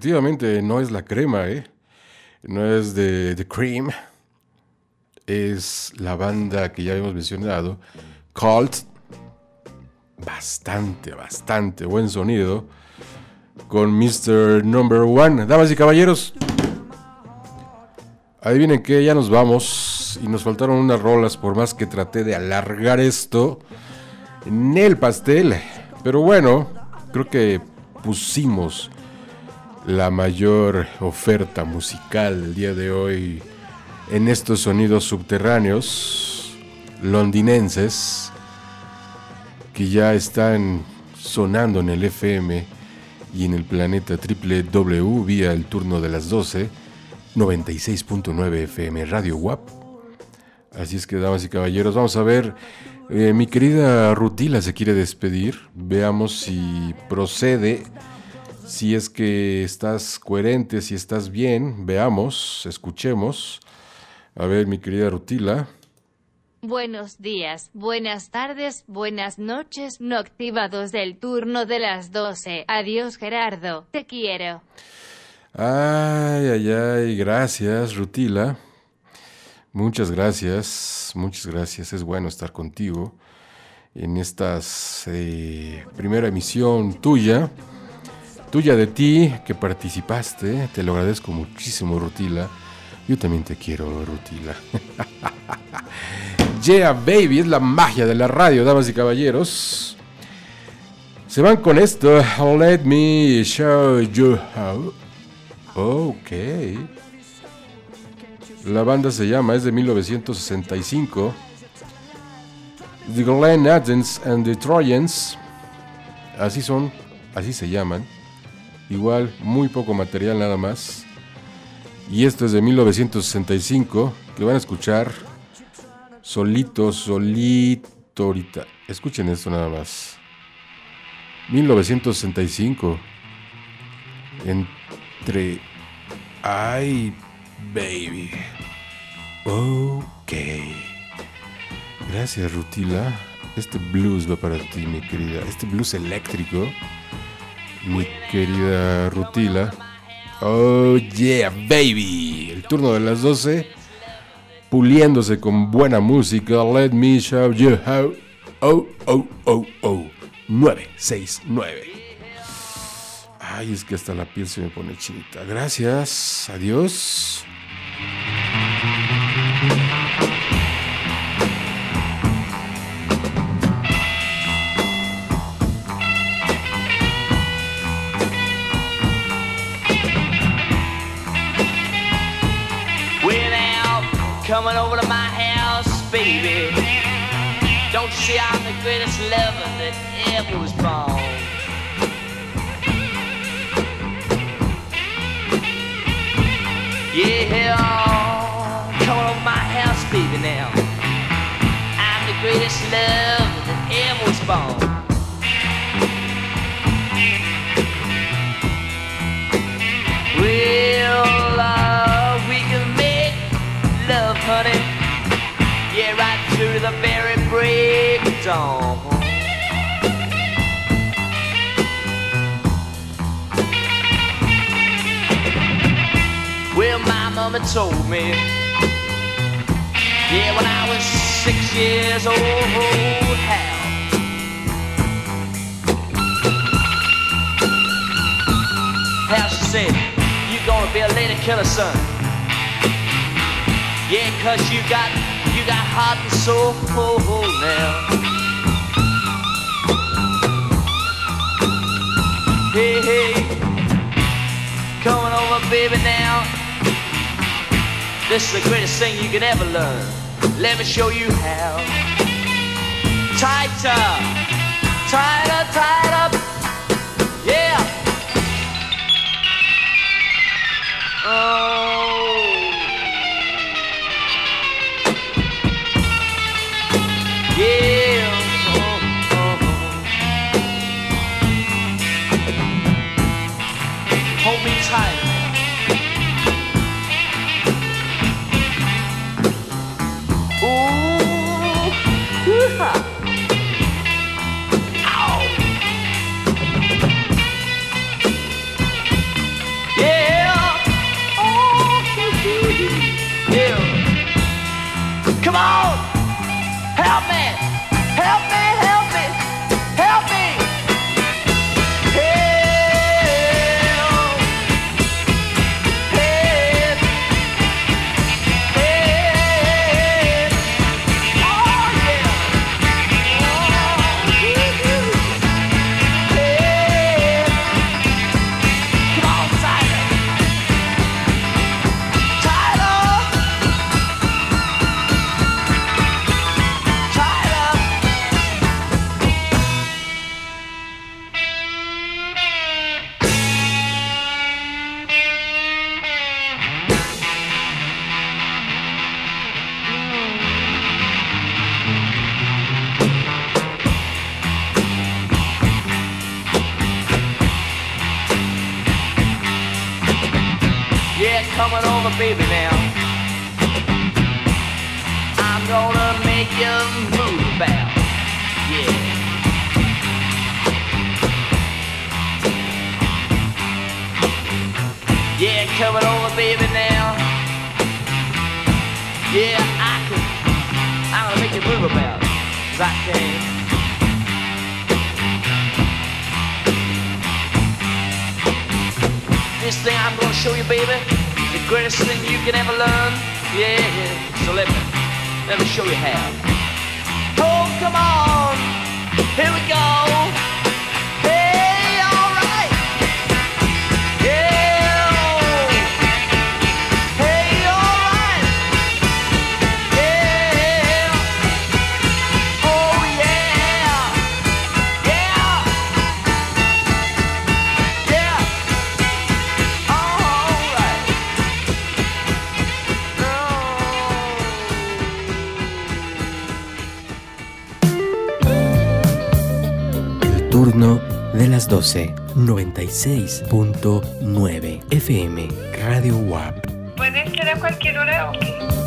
Efectivamente, no es la crema, ¿eh? No es de The Cream. Es la banda que ya habíamos mencionado, Cult. Bastante, bastante buen sonido. Con Mr. Number One. Damas y caballeros. Adivinen que ya nos vamos. Y nos faltaron unas rolas, por más que traté de alargar esto en el pastel. Pero bueno, creo que pusimos la mayor oferta musical el día de hoy en estos sonidos subterráneos londinenses que ya están sonando en el FM y en el planeta www vía el turno de las 12, 96.9 FM Radio WAP. Así es que, damas y caballeros, vamos a ver. eh, mi querida Rutila se quiere despedir. Veamos si procede. Si es que estás coherente, si estás bien. Veamos, escuchemos. A ver, mi querida Rutila. Buenos días, buenas tardes, buenas noches, no activados del turno de las 12. Adiós Gerardo, te quiero. Ay, ay, ay, gracias, Rutila. Muchas gracias, muchas gracias. Es bueno estar contigo en esta primera emisión tuya, tuya de ti, que participaste. Te lo agradezco muchísimo, Rutila. Yo también te quiero, Rutila. yeah, baby, es la magia de la radio, damas y caballeros. Se van con esto. Let me show you how. Ok. La banda se llama, es de 1965. The Glen Athens and the Trojans. Así son, así se llaman. Igual, muy poco material nada más. Y esto es de 1965, que van a escuchar solito, solito ahorita. Escuchen esto nada más. 1965. Entre... Ay, baby. Ok. Gracias, Rutila. Este blues va para ti, mi querida. Este blues eléctrico. Mi querida Rutila. Oh, yeah, baby. El turno de las 12. Puliéndose con buena música. Let me show you how. Oh, oh, oh, oh. 969. Ay, es que hasta la piel se me pone chinita. Gracias. Adiós. Coming over to my house, baby. Don't you see I'm the greatest lover that ever was born? Yeah, coming over my house, baby, now. I'm the greatest lover that ever was born. Well, my mama told me, yeah, when I was six years old, how how she said, you gonna be a lady killer, son. Yeah, cause you got, you got heart and soul now. Hey, hey, coming over, baby, now. This is the greatest thing you can ever learn. Let me show you how. Tighter, tighter, tighter. 96.9 FM Radio WAP. ¿Puede ser a cualquier hora o qué?